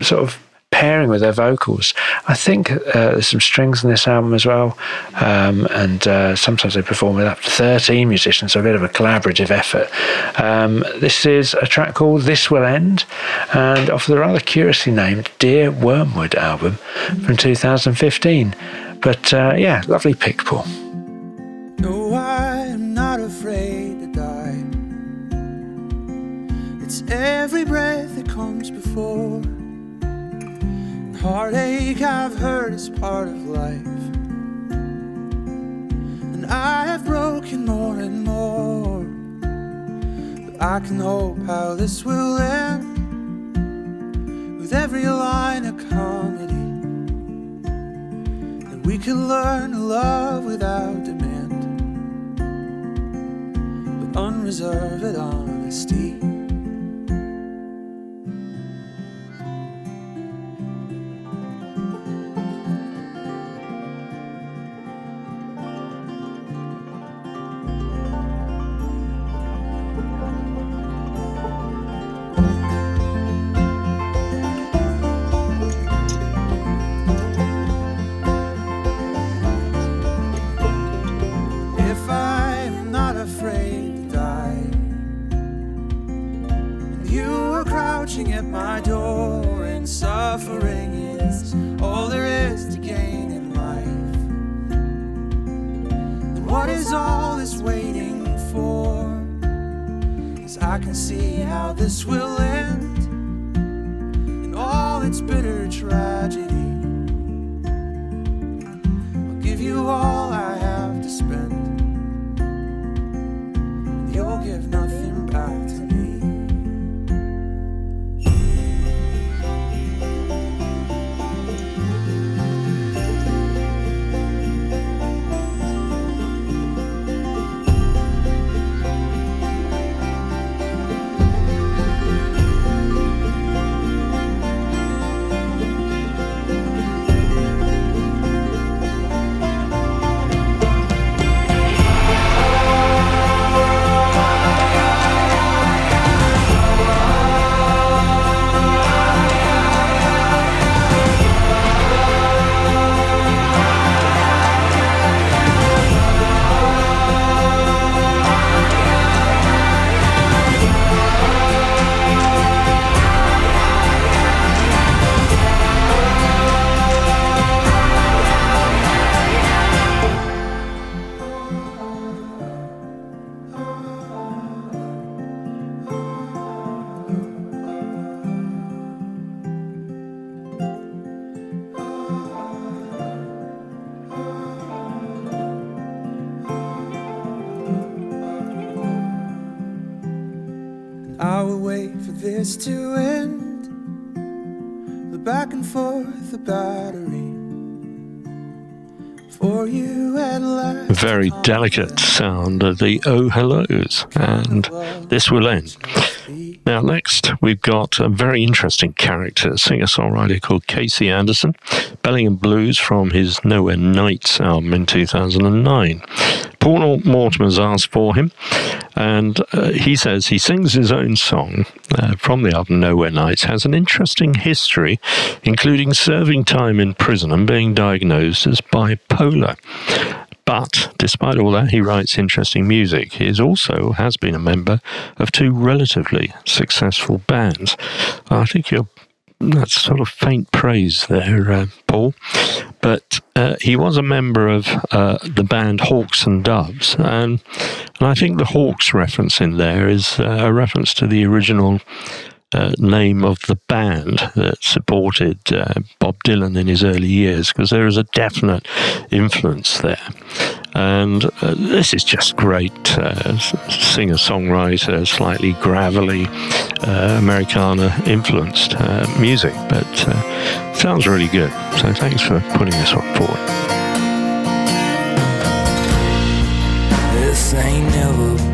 sort of pairing with their vocals. I think uh, there's some strings in this album as well, um, and uh, sometimes they perform with up to 13 musicians, so a bit of a collaborative effort. Um, this is a track called This Will End, and off the rather curiously named Dear Wormwood album from 2015. But uh, yeah, lovely pick, Paul. No, I am not afraid to die. It's every breath that comes before. Heartache, I've heard, is part of life. And I have broken more and more. But I can hope how this will end with every line of comedy. And we can learn to love without demand, with unreserved honesty. This to end. The back and forth, the battery. For you at last. Very delicate sound of the Oh Hellos, and this will end. Now, next, we've got a very interesting character, singer songwriter called Casey Anderson, Bellingham Blues from his Nowhere Nights album in 2009. Paul Mortimer's asked for him, and uh, he says he sings his own song uh, from the album Nowhere Nights, has an interesting history, including serving time in prison and being diagnosed as bipolar. But despite all that, he writes interesting music. He is also has been a member of two relatively successful bands. I think you're that's sort of faint praise there, uh, Paul. But uh, he was a member of uh, the band Hawks and Doves, and and I think the Hawks reference in there is uh, a reference to the original. Uh, name of the band that supported uh, Bob Dylan in his early years, because there is a definite influence there. And uh, this is just great uh, singer songwriter, slightly gravelly uh, Americana influenced uh, music, but sounds really good. So thanks for putting this one forward. This ain't never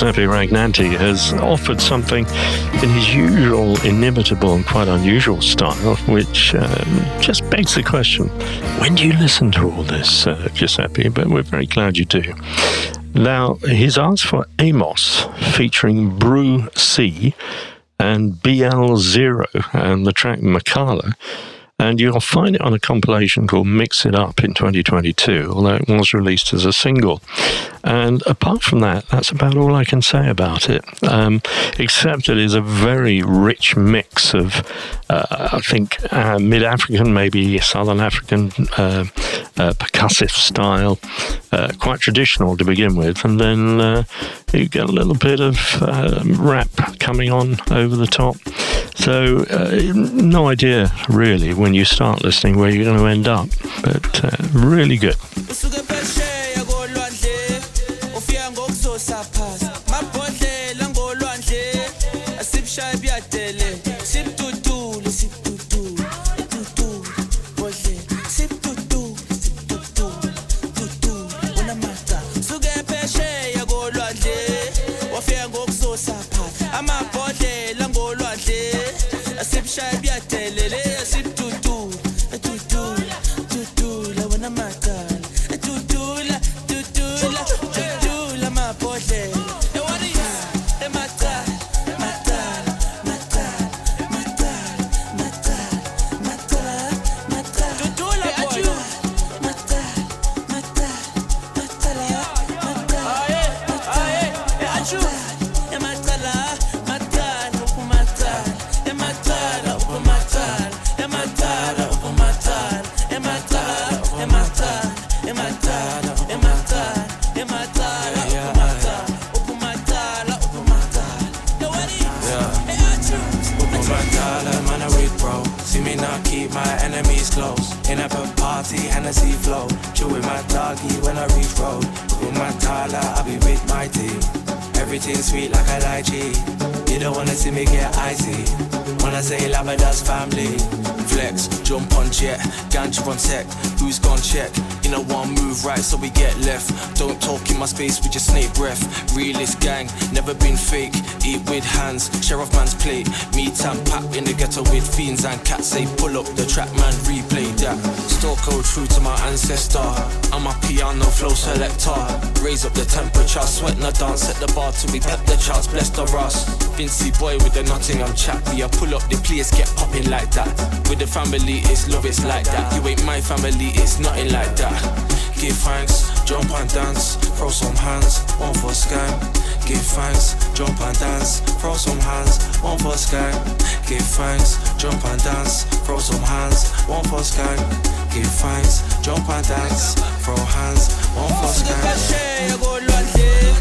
Giuseppe Ragnanti has offered something in his usual inimitable and quite unusual style, which um, just begs the question when do you listen to all this, uh, Giuseppe? But we're very glad you do. Now, he's asked for Amos featuring Brew C and BL Zero and the track Makala. And you'll find it on a compilation called Mix It Up in 2022, although it was released as a single. And apart from that, that's about all I can say about it, um, except it is a very rich mix of, uh, I think, uh, mid African, maybe Southern African uh, uh, percussive style, uh, quite traditional to begin with, and then uh, you get a little bit of uh, rap coming on over the top. So, no idea really when you start listening where you're going to end up, but uh, really good. Everything sweet like a lychee. You don't wanna see me get icy. When I say love Labadas family, flex, jump on jet, ganj on tech. Who's gone check? You know one move right, so we get left. Don't talk in my space with your snake breath. Realist gang, never been fake. Eat with hands, share off man's plate. Meet and pap in the ghetto with fiends and cats. Say pull up the track, man, replay that. Still code true to my ancestor. I'm a piano flow selector. Raise up the temperature, sweat in the dance, set the bar till we pep the charts. Blessed the us. Vincy boy with the Nottingham chat. We a pull up the place, get popping like that. With the family, it's love, it's like that. You ain't my family, it's nothing like that. Give thanks, jump and dance, throw some hands, one for scam. Give thanks, jump and dance, throw some hands, one for scam. Give thanks, jump and dance, throw some hands, one for scam. Give thanks, jump and dance, throw hands, one for usuke scam. phesheya kolwandle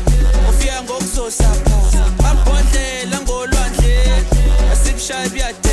ufika ngokuzosa phasi mabhodlela ngolwandle asibushaye buyadele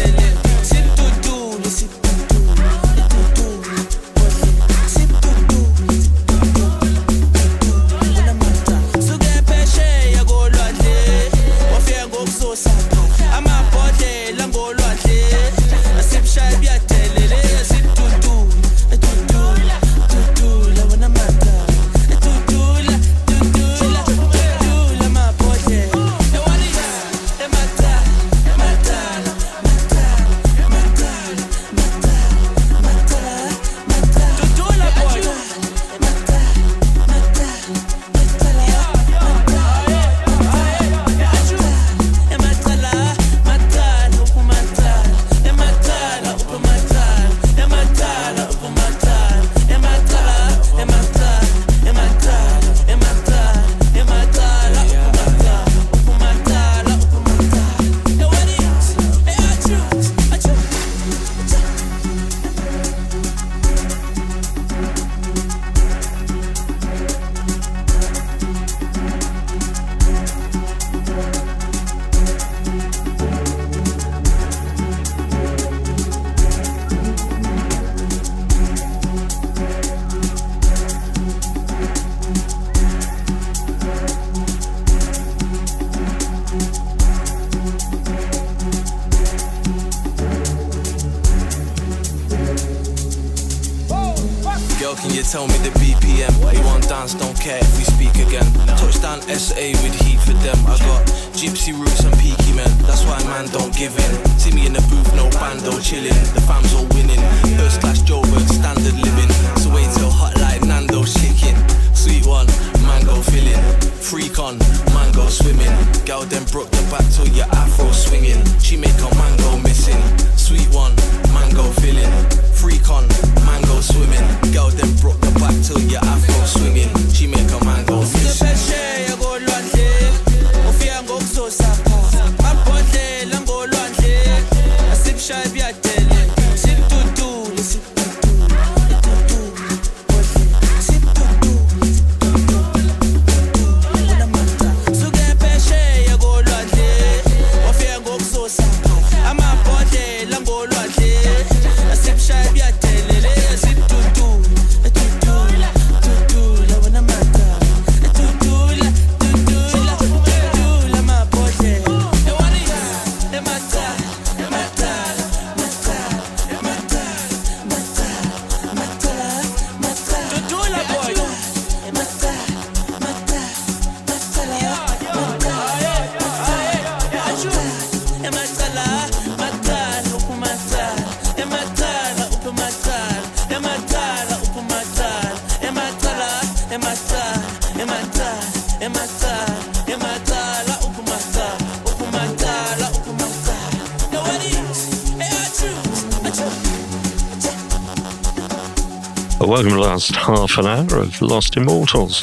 of Lost Immortals.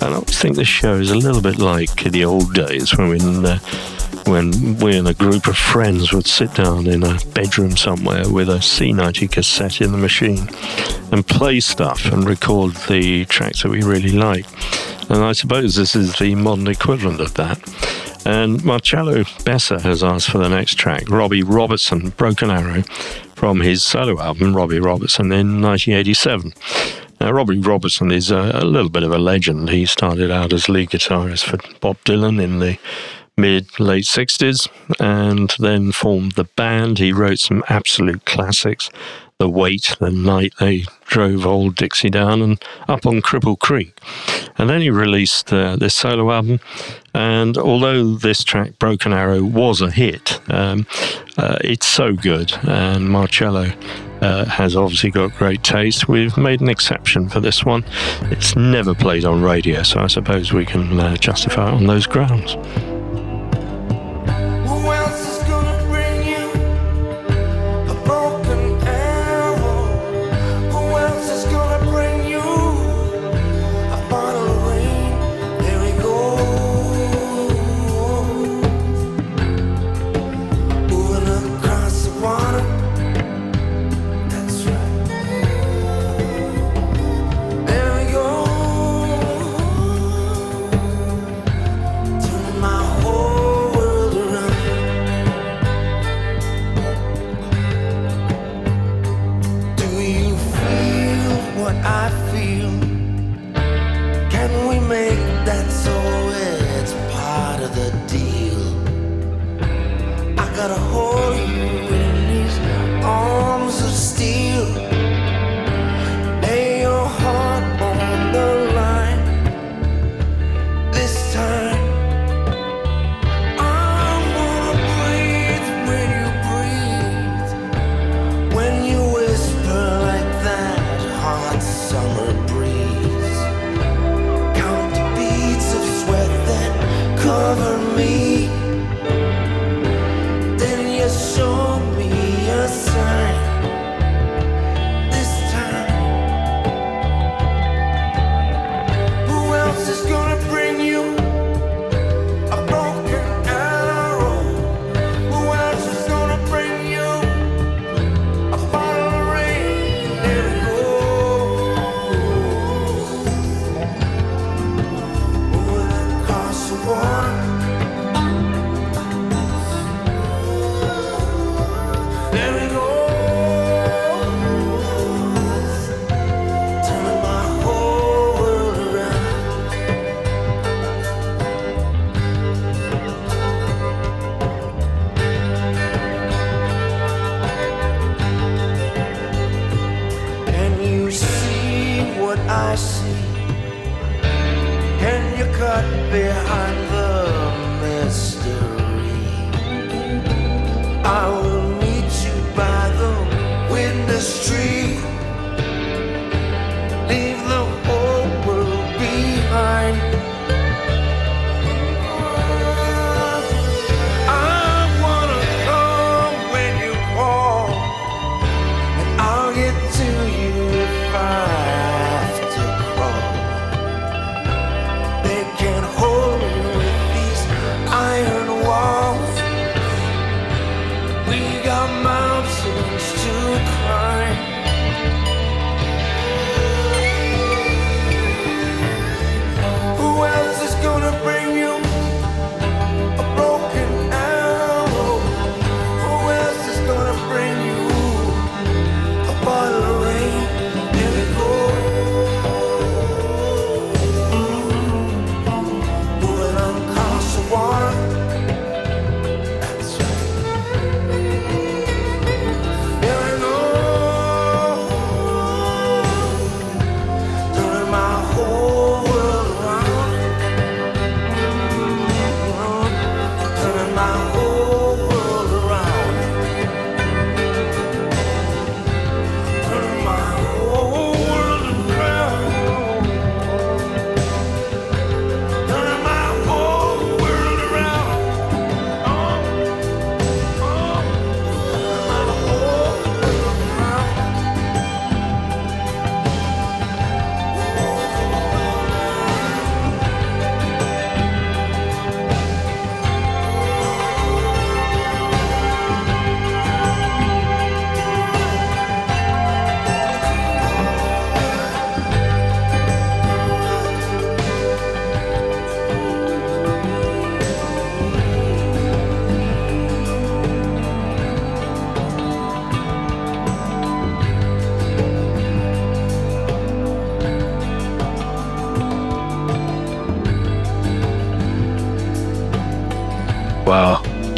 And I think this show is a little bit like the old days when we, uh, when we and a group of friends would sit down in a bedroom somewhere with a C90 cassette in the machine and play stuff and record the tracks that we really like. And I suppose this is the modern equivalent of that. And Marcello Bessa has asked for the next track, Robbie Robertson, Broken Arrow, from his solo album, Robbie Robertson, in 1987. Now, Robbie Robertson is a, a little bit of a legend. He started out as lead guitarist for Bob Dylan in the mid late 60s and then formed the band. He wrote some absolute classics The Weight, The Night They Drove Old Dixie Down, and Up on Cripple Creek. And then he released uh, this solo album. And although this track, Broken Arrow, was a hit, um, uh, it's so good. And Marcello uh, has obviously got great taste. We've made an exception for this one. It's never played on radio, so I suppose we can uh, justify it on those grounds.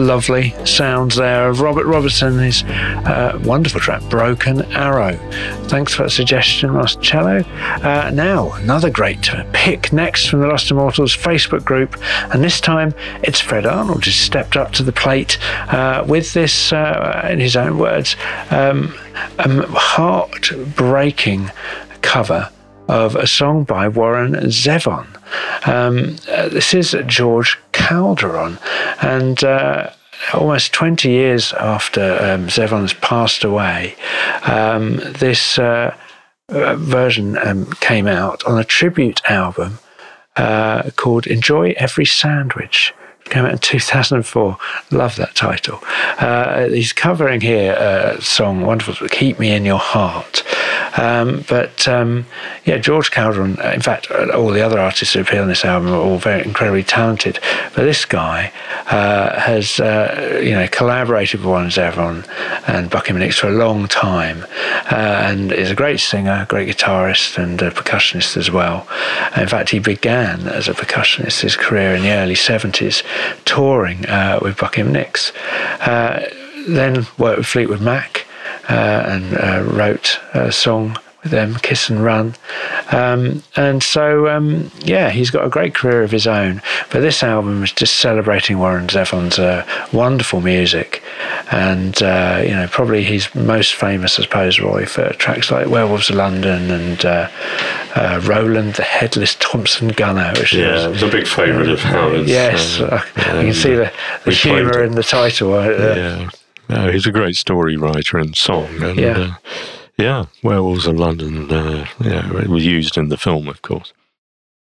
Lovely sounds there of Robert Robertson, his uh, wonderful track, Broken Arrow. Thanks for that suggestion, Marcello. Uh, now, another great pick next from the Lost Immortals Facebook group, and this time it's Fred Arnold who's stepped up to the plate uh, with this, uh, in his own words, um, a heartbreaking cover of a song by Warren Zevon. Um, uh, this is George Calderon, and uh, almost 20 years after um, Zevon's passed away, um, this uh, uh, version um, came out on a tribute album uh, called Enjoy Every Sandwich. Came out in 2004. Love that title. Uh, he's covering here a song, wonderful, Keep Me in Your Heart. Um, but um, yeah, George Calderon, in fact, all the other artists who appear on this album are all very incredibly talented. But this guy uh, has, uh, you know, collaborated with Warren Zevon and Bucky Nix for a long time, uh, and is a great singer, great guitarist, and a percussionist as well. In fact, he began as a percussionist his career in the early 70s, touring uh, with Buckingham Nicks. Uh, then worked with Fleetwood Mac uh, and uh, wrote a song them, Kiss and Run. Um, and so, um, yeah, he's got a great career of his own. But this album is just celebrating Warren Zevon's uh, wonderful music. And, uh, you know, probably he's most famous, I suppose, Roy, for tracks like Werewolves of London and uh, uh, Roland the Headless Thompson Gunner. Which Yeah, is, it was a big favourite of Howard's. Yes, uh, uh, yeah, you can see the, the humour in the title. Uh, Yeah. No, he's a great story writer and song. And, Yeah. Yeah, Werewolves of London. Uh, yeah, it was used in the film, of course.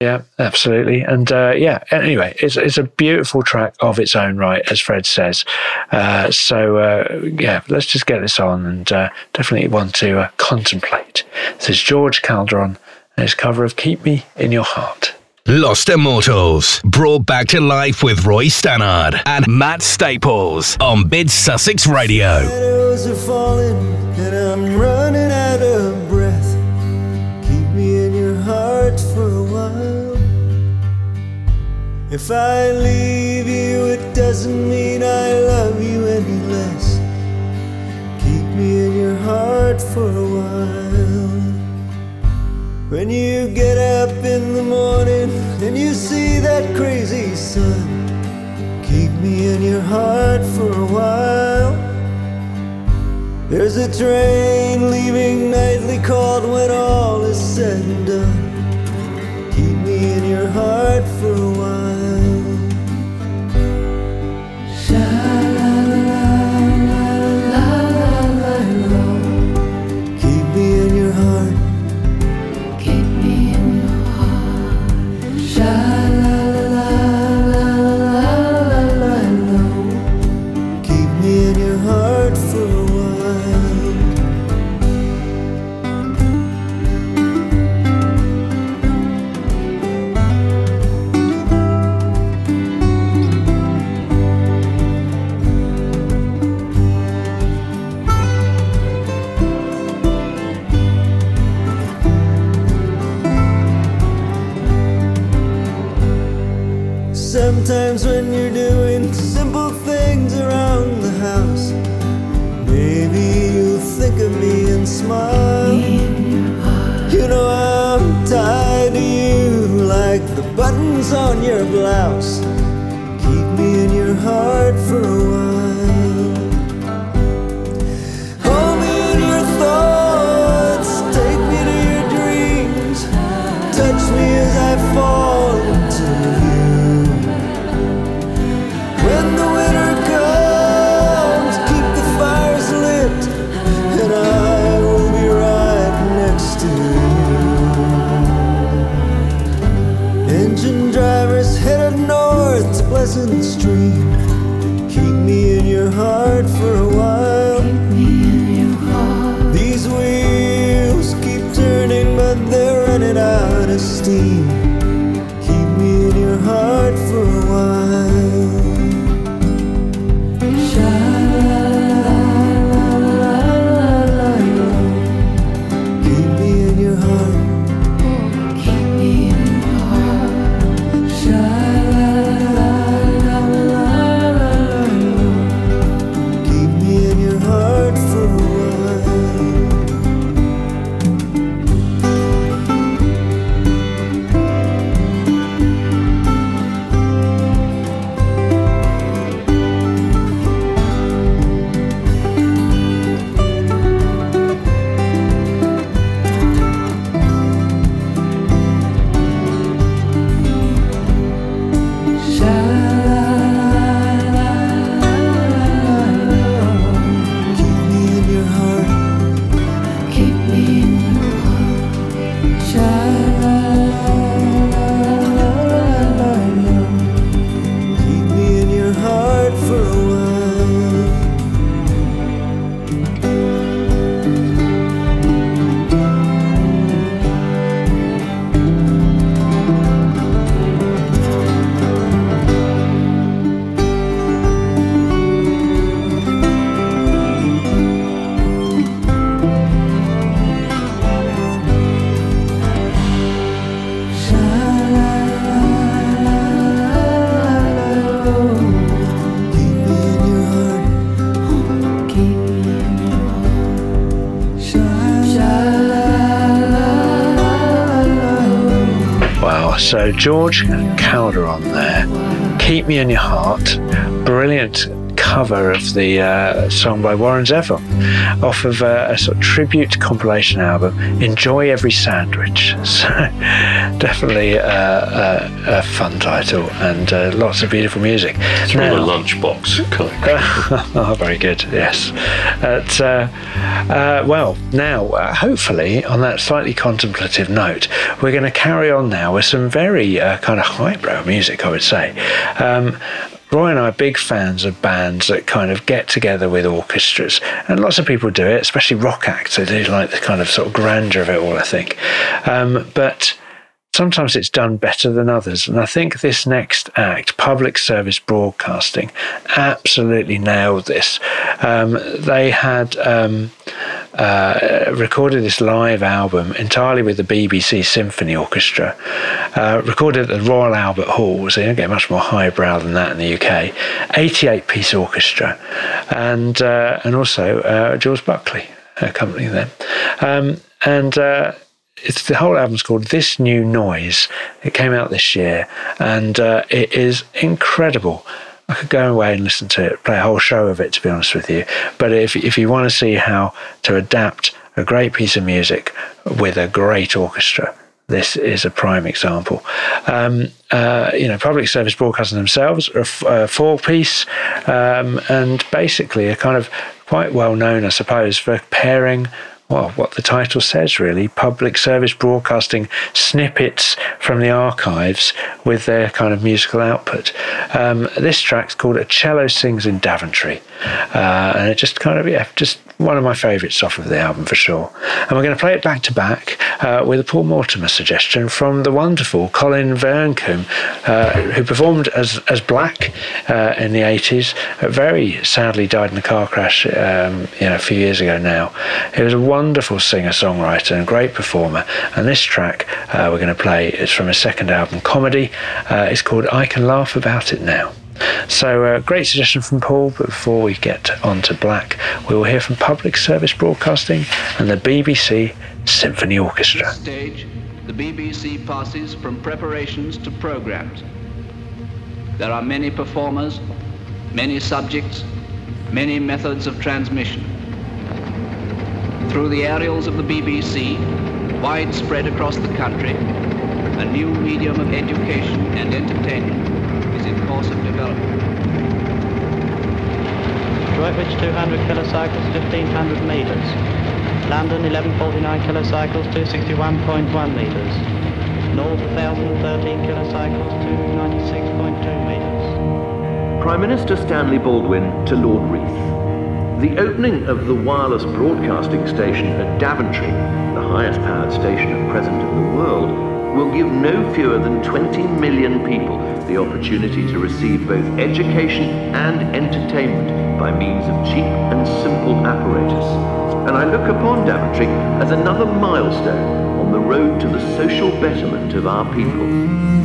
Yeah, absolutely. And uh, yeah, anyway, it's, it's a beautiful track of its own right, as Fred says. Uh, so uh, yeah, let's just get this on and uh, definitely want to uh, contemplate. This is George Calderon and his cover of Keep Me in Your Heart. Lost Immortals, brought back to life with Roy Stannard and Matt Staples on Mid Sussex Radio. Shadows are falling and I'm running out of breath. Keep me in your heart for a while. If I leave you, it doesn't mean I love you any less. Keep me in your heart for a while. When you get up in the morning and you see that crazy sun, keep me in your heart for a while. There's a train leaving nightly called when all is said and done. Keep me in your heart for a while. You know I'm tied to you like the buttons on your blouse. Keep me in your heart for George Calderon there. Keep Me in Your Heart. Brilliant cover of the uh, song by Warren Zevon off of uh, a sort of tribute compilation album, Enjoy Every Sandwich. So definitely uh, uh, a fun title and uh, lots of beautiful music. It's from the lunchbox oh, very good. Yes. But, uh, uh, well, now, uh, hopefully, on that slightly contemplative note, we're going to carry on now with some very uh, kind of highbrow music, I would say. Um, Roy and I are big fans of bands that kind of get together with orchestras, and lots of people do it, especially rock acts. They do like the kind of sort of grandeur of it all, I think. Um, but sometimes it's done better than others. And I think this next act, Public Service Broadcasting, absolutely nailed this. Um, they had um, uh, recorded this live album entirely with the BBC Symphony Orchestra, uh, recorded at the Royal Albert Hall, so you don't get much more highbrow than that in the UK. 88 piece orchestra, and, uh, and also uh, Jules Buckley accompanying them. Um, and uh, it's the whole album's called This New Noise. It came out this year, and it is incredible. I could go away and listen to it, play a whole show of it, to be honest with you. But if if you want to see how to adapt a great piece of music with a great orchestra, this is a prime example. Um, uh, you know, public service broadcasting themselves are a a four piece um, and basically are kind of quite well known, I suppose, for pairing. Well, what the title says really public service broadcasting snippets from the archives with their kind of musical output. Um, this track's called A Cello Sings in Daventry, uh, and it just kind of, yeah, just one of my favourites off of the album for sure. And we're going to play it back to back uh, with a Paul Mortimer suggestion from the wonderful Colin Vearncombe, uh, who performed as, as Black uh, in the 80s, uh, very sadly died in a car crash um, you know, a few years ago now. He was a wonderful singer songwriter and great performer. And this track uh, we're going to play is from his second album, Comedy. It's called I Can Laugh About It Now. So, uh, great suggestion from Paul. But before we get on to Black, we will hear from Public Service Broadcasting and the BBC Symphony Orchestra. stage, the BBC passes from preparations to programs. There are many performers, many subjects, many methods of transmission. Through the aerials of the BBC, widespread across the country, a new medium of education and entertainment is in course of development. Droitwich 200 kilocycles, 1500 meters. London 1149 kilocycles, 261.1 meters. North 1013 kilocycles, 296.2 meters. Prime Minister Stanley Baldwin to Lord Reith. The opening of the wireless broadcasting station at Daventry, the highest powered station at present in the world, will give no fewer than 20 million people the opportunity to receive both education and entertainment by means of cheap and simple apparatus. And I look upon Daventry as another milestone on the road to the social betterment of our people.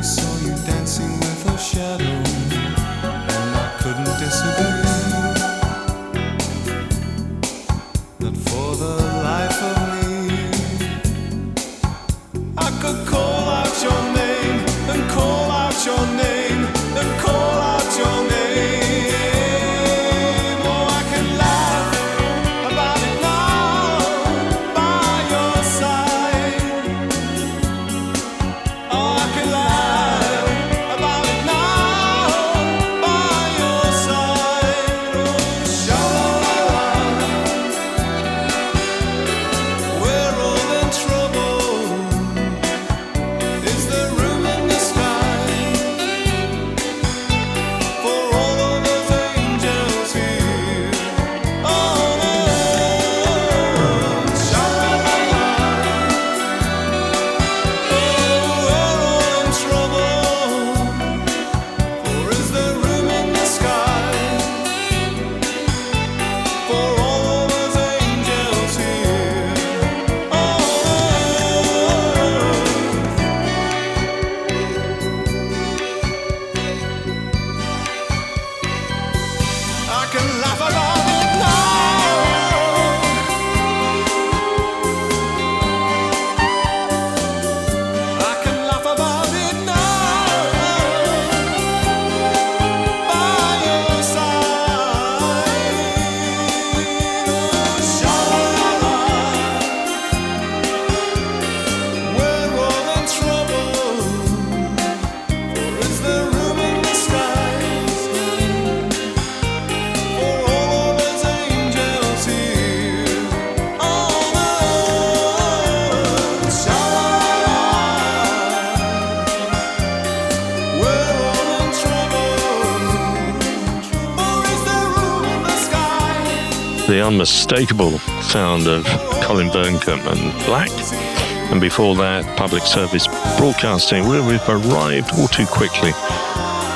Saw unmistakable sound of Colin Vearncombe and Black. And before that, public service broadcasting, where we've arrived all too quickly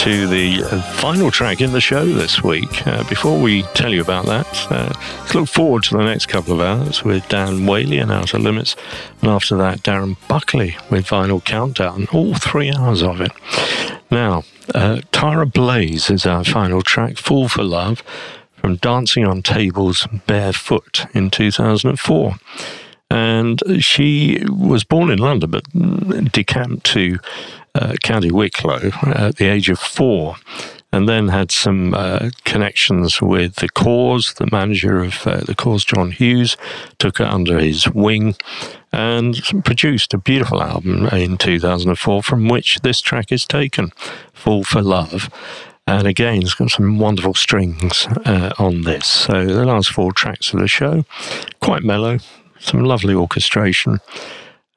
to the uh, final track in the show this week. Uh, before we tell you about that, uh, let's look forward to the next couple of hours with Dan Whaley and Outer Limits. And after that, Darren Buckley with Vinyl Countdown, all three hours of it. Now, uh, Tara Blaise is our final track, Fall for Love, Dancing on Tables Barefoot in 2004. And she was born in London, but decamped to uh, County Wicklow at the age of four, and then had some uh, connections with the Corrs. The manager of uh, the Corrs, John Hughes, took her under his wing and produced a beautiful album in 2004 from which this track is taken, Fall for Love. And again, it's got some wonderful strings uh, on this. So the last four tracks of the show, quite mellow, some lovely orchestration,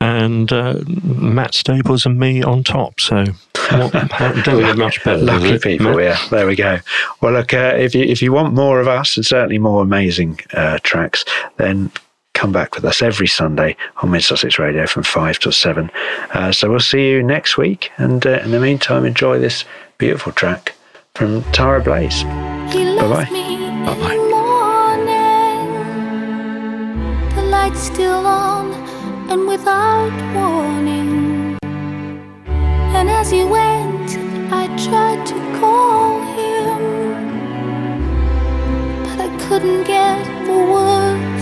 and uh, Matt Staples and me on top. So what, don't get much better. Lucky people, yeah. There we go. Well, look, uh, if you if you want more of us and certainly more amazing uh, tracks, then come back with us every Sunday on Mid Sussex Radio from five to seven. Uh, so we'll see you next week, and uh, in the meantime, enjoy this beautiful track from Tara Blaise. Bye bye. Bye bye. The light's still on and without warning. And as he went, I tried to call him, but I couldn't get the words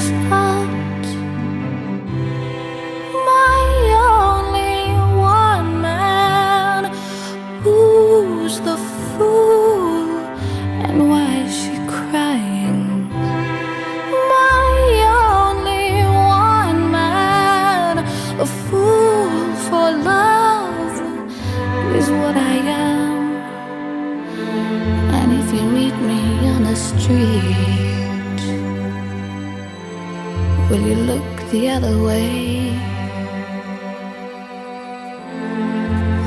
the other way?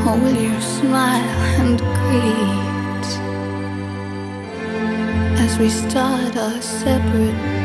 Or will you smile and greet as we start our separate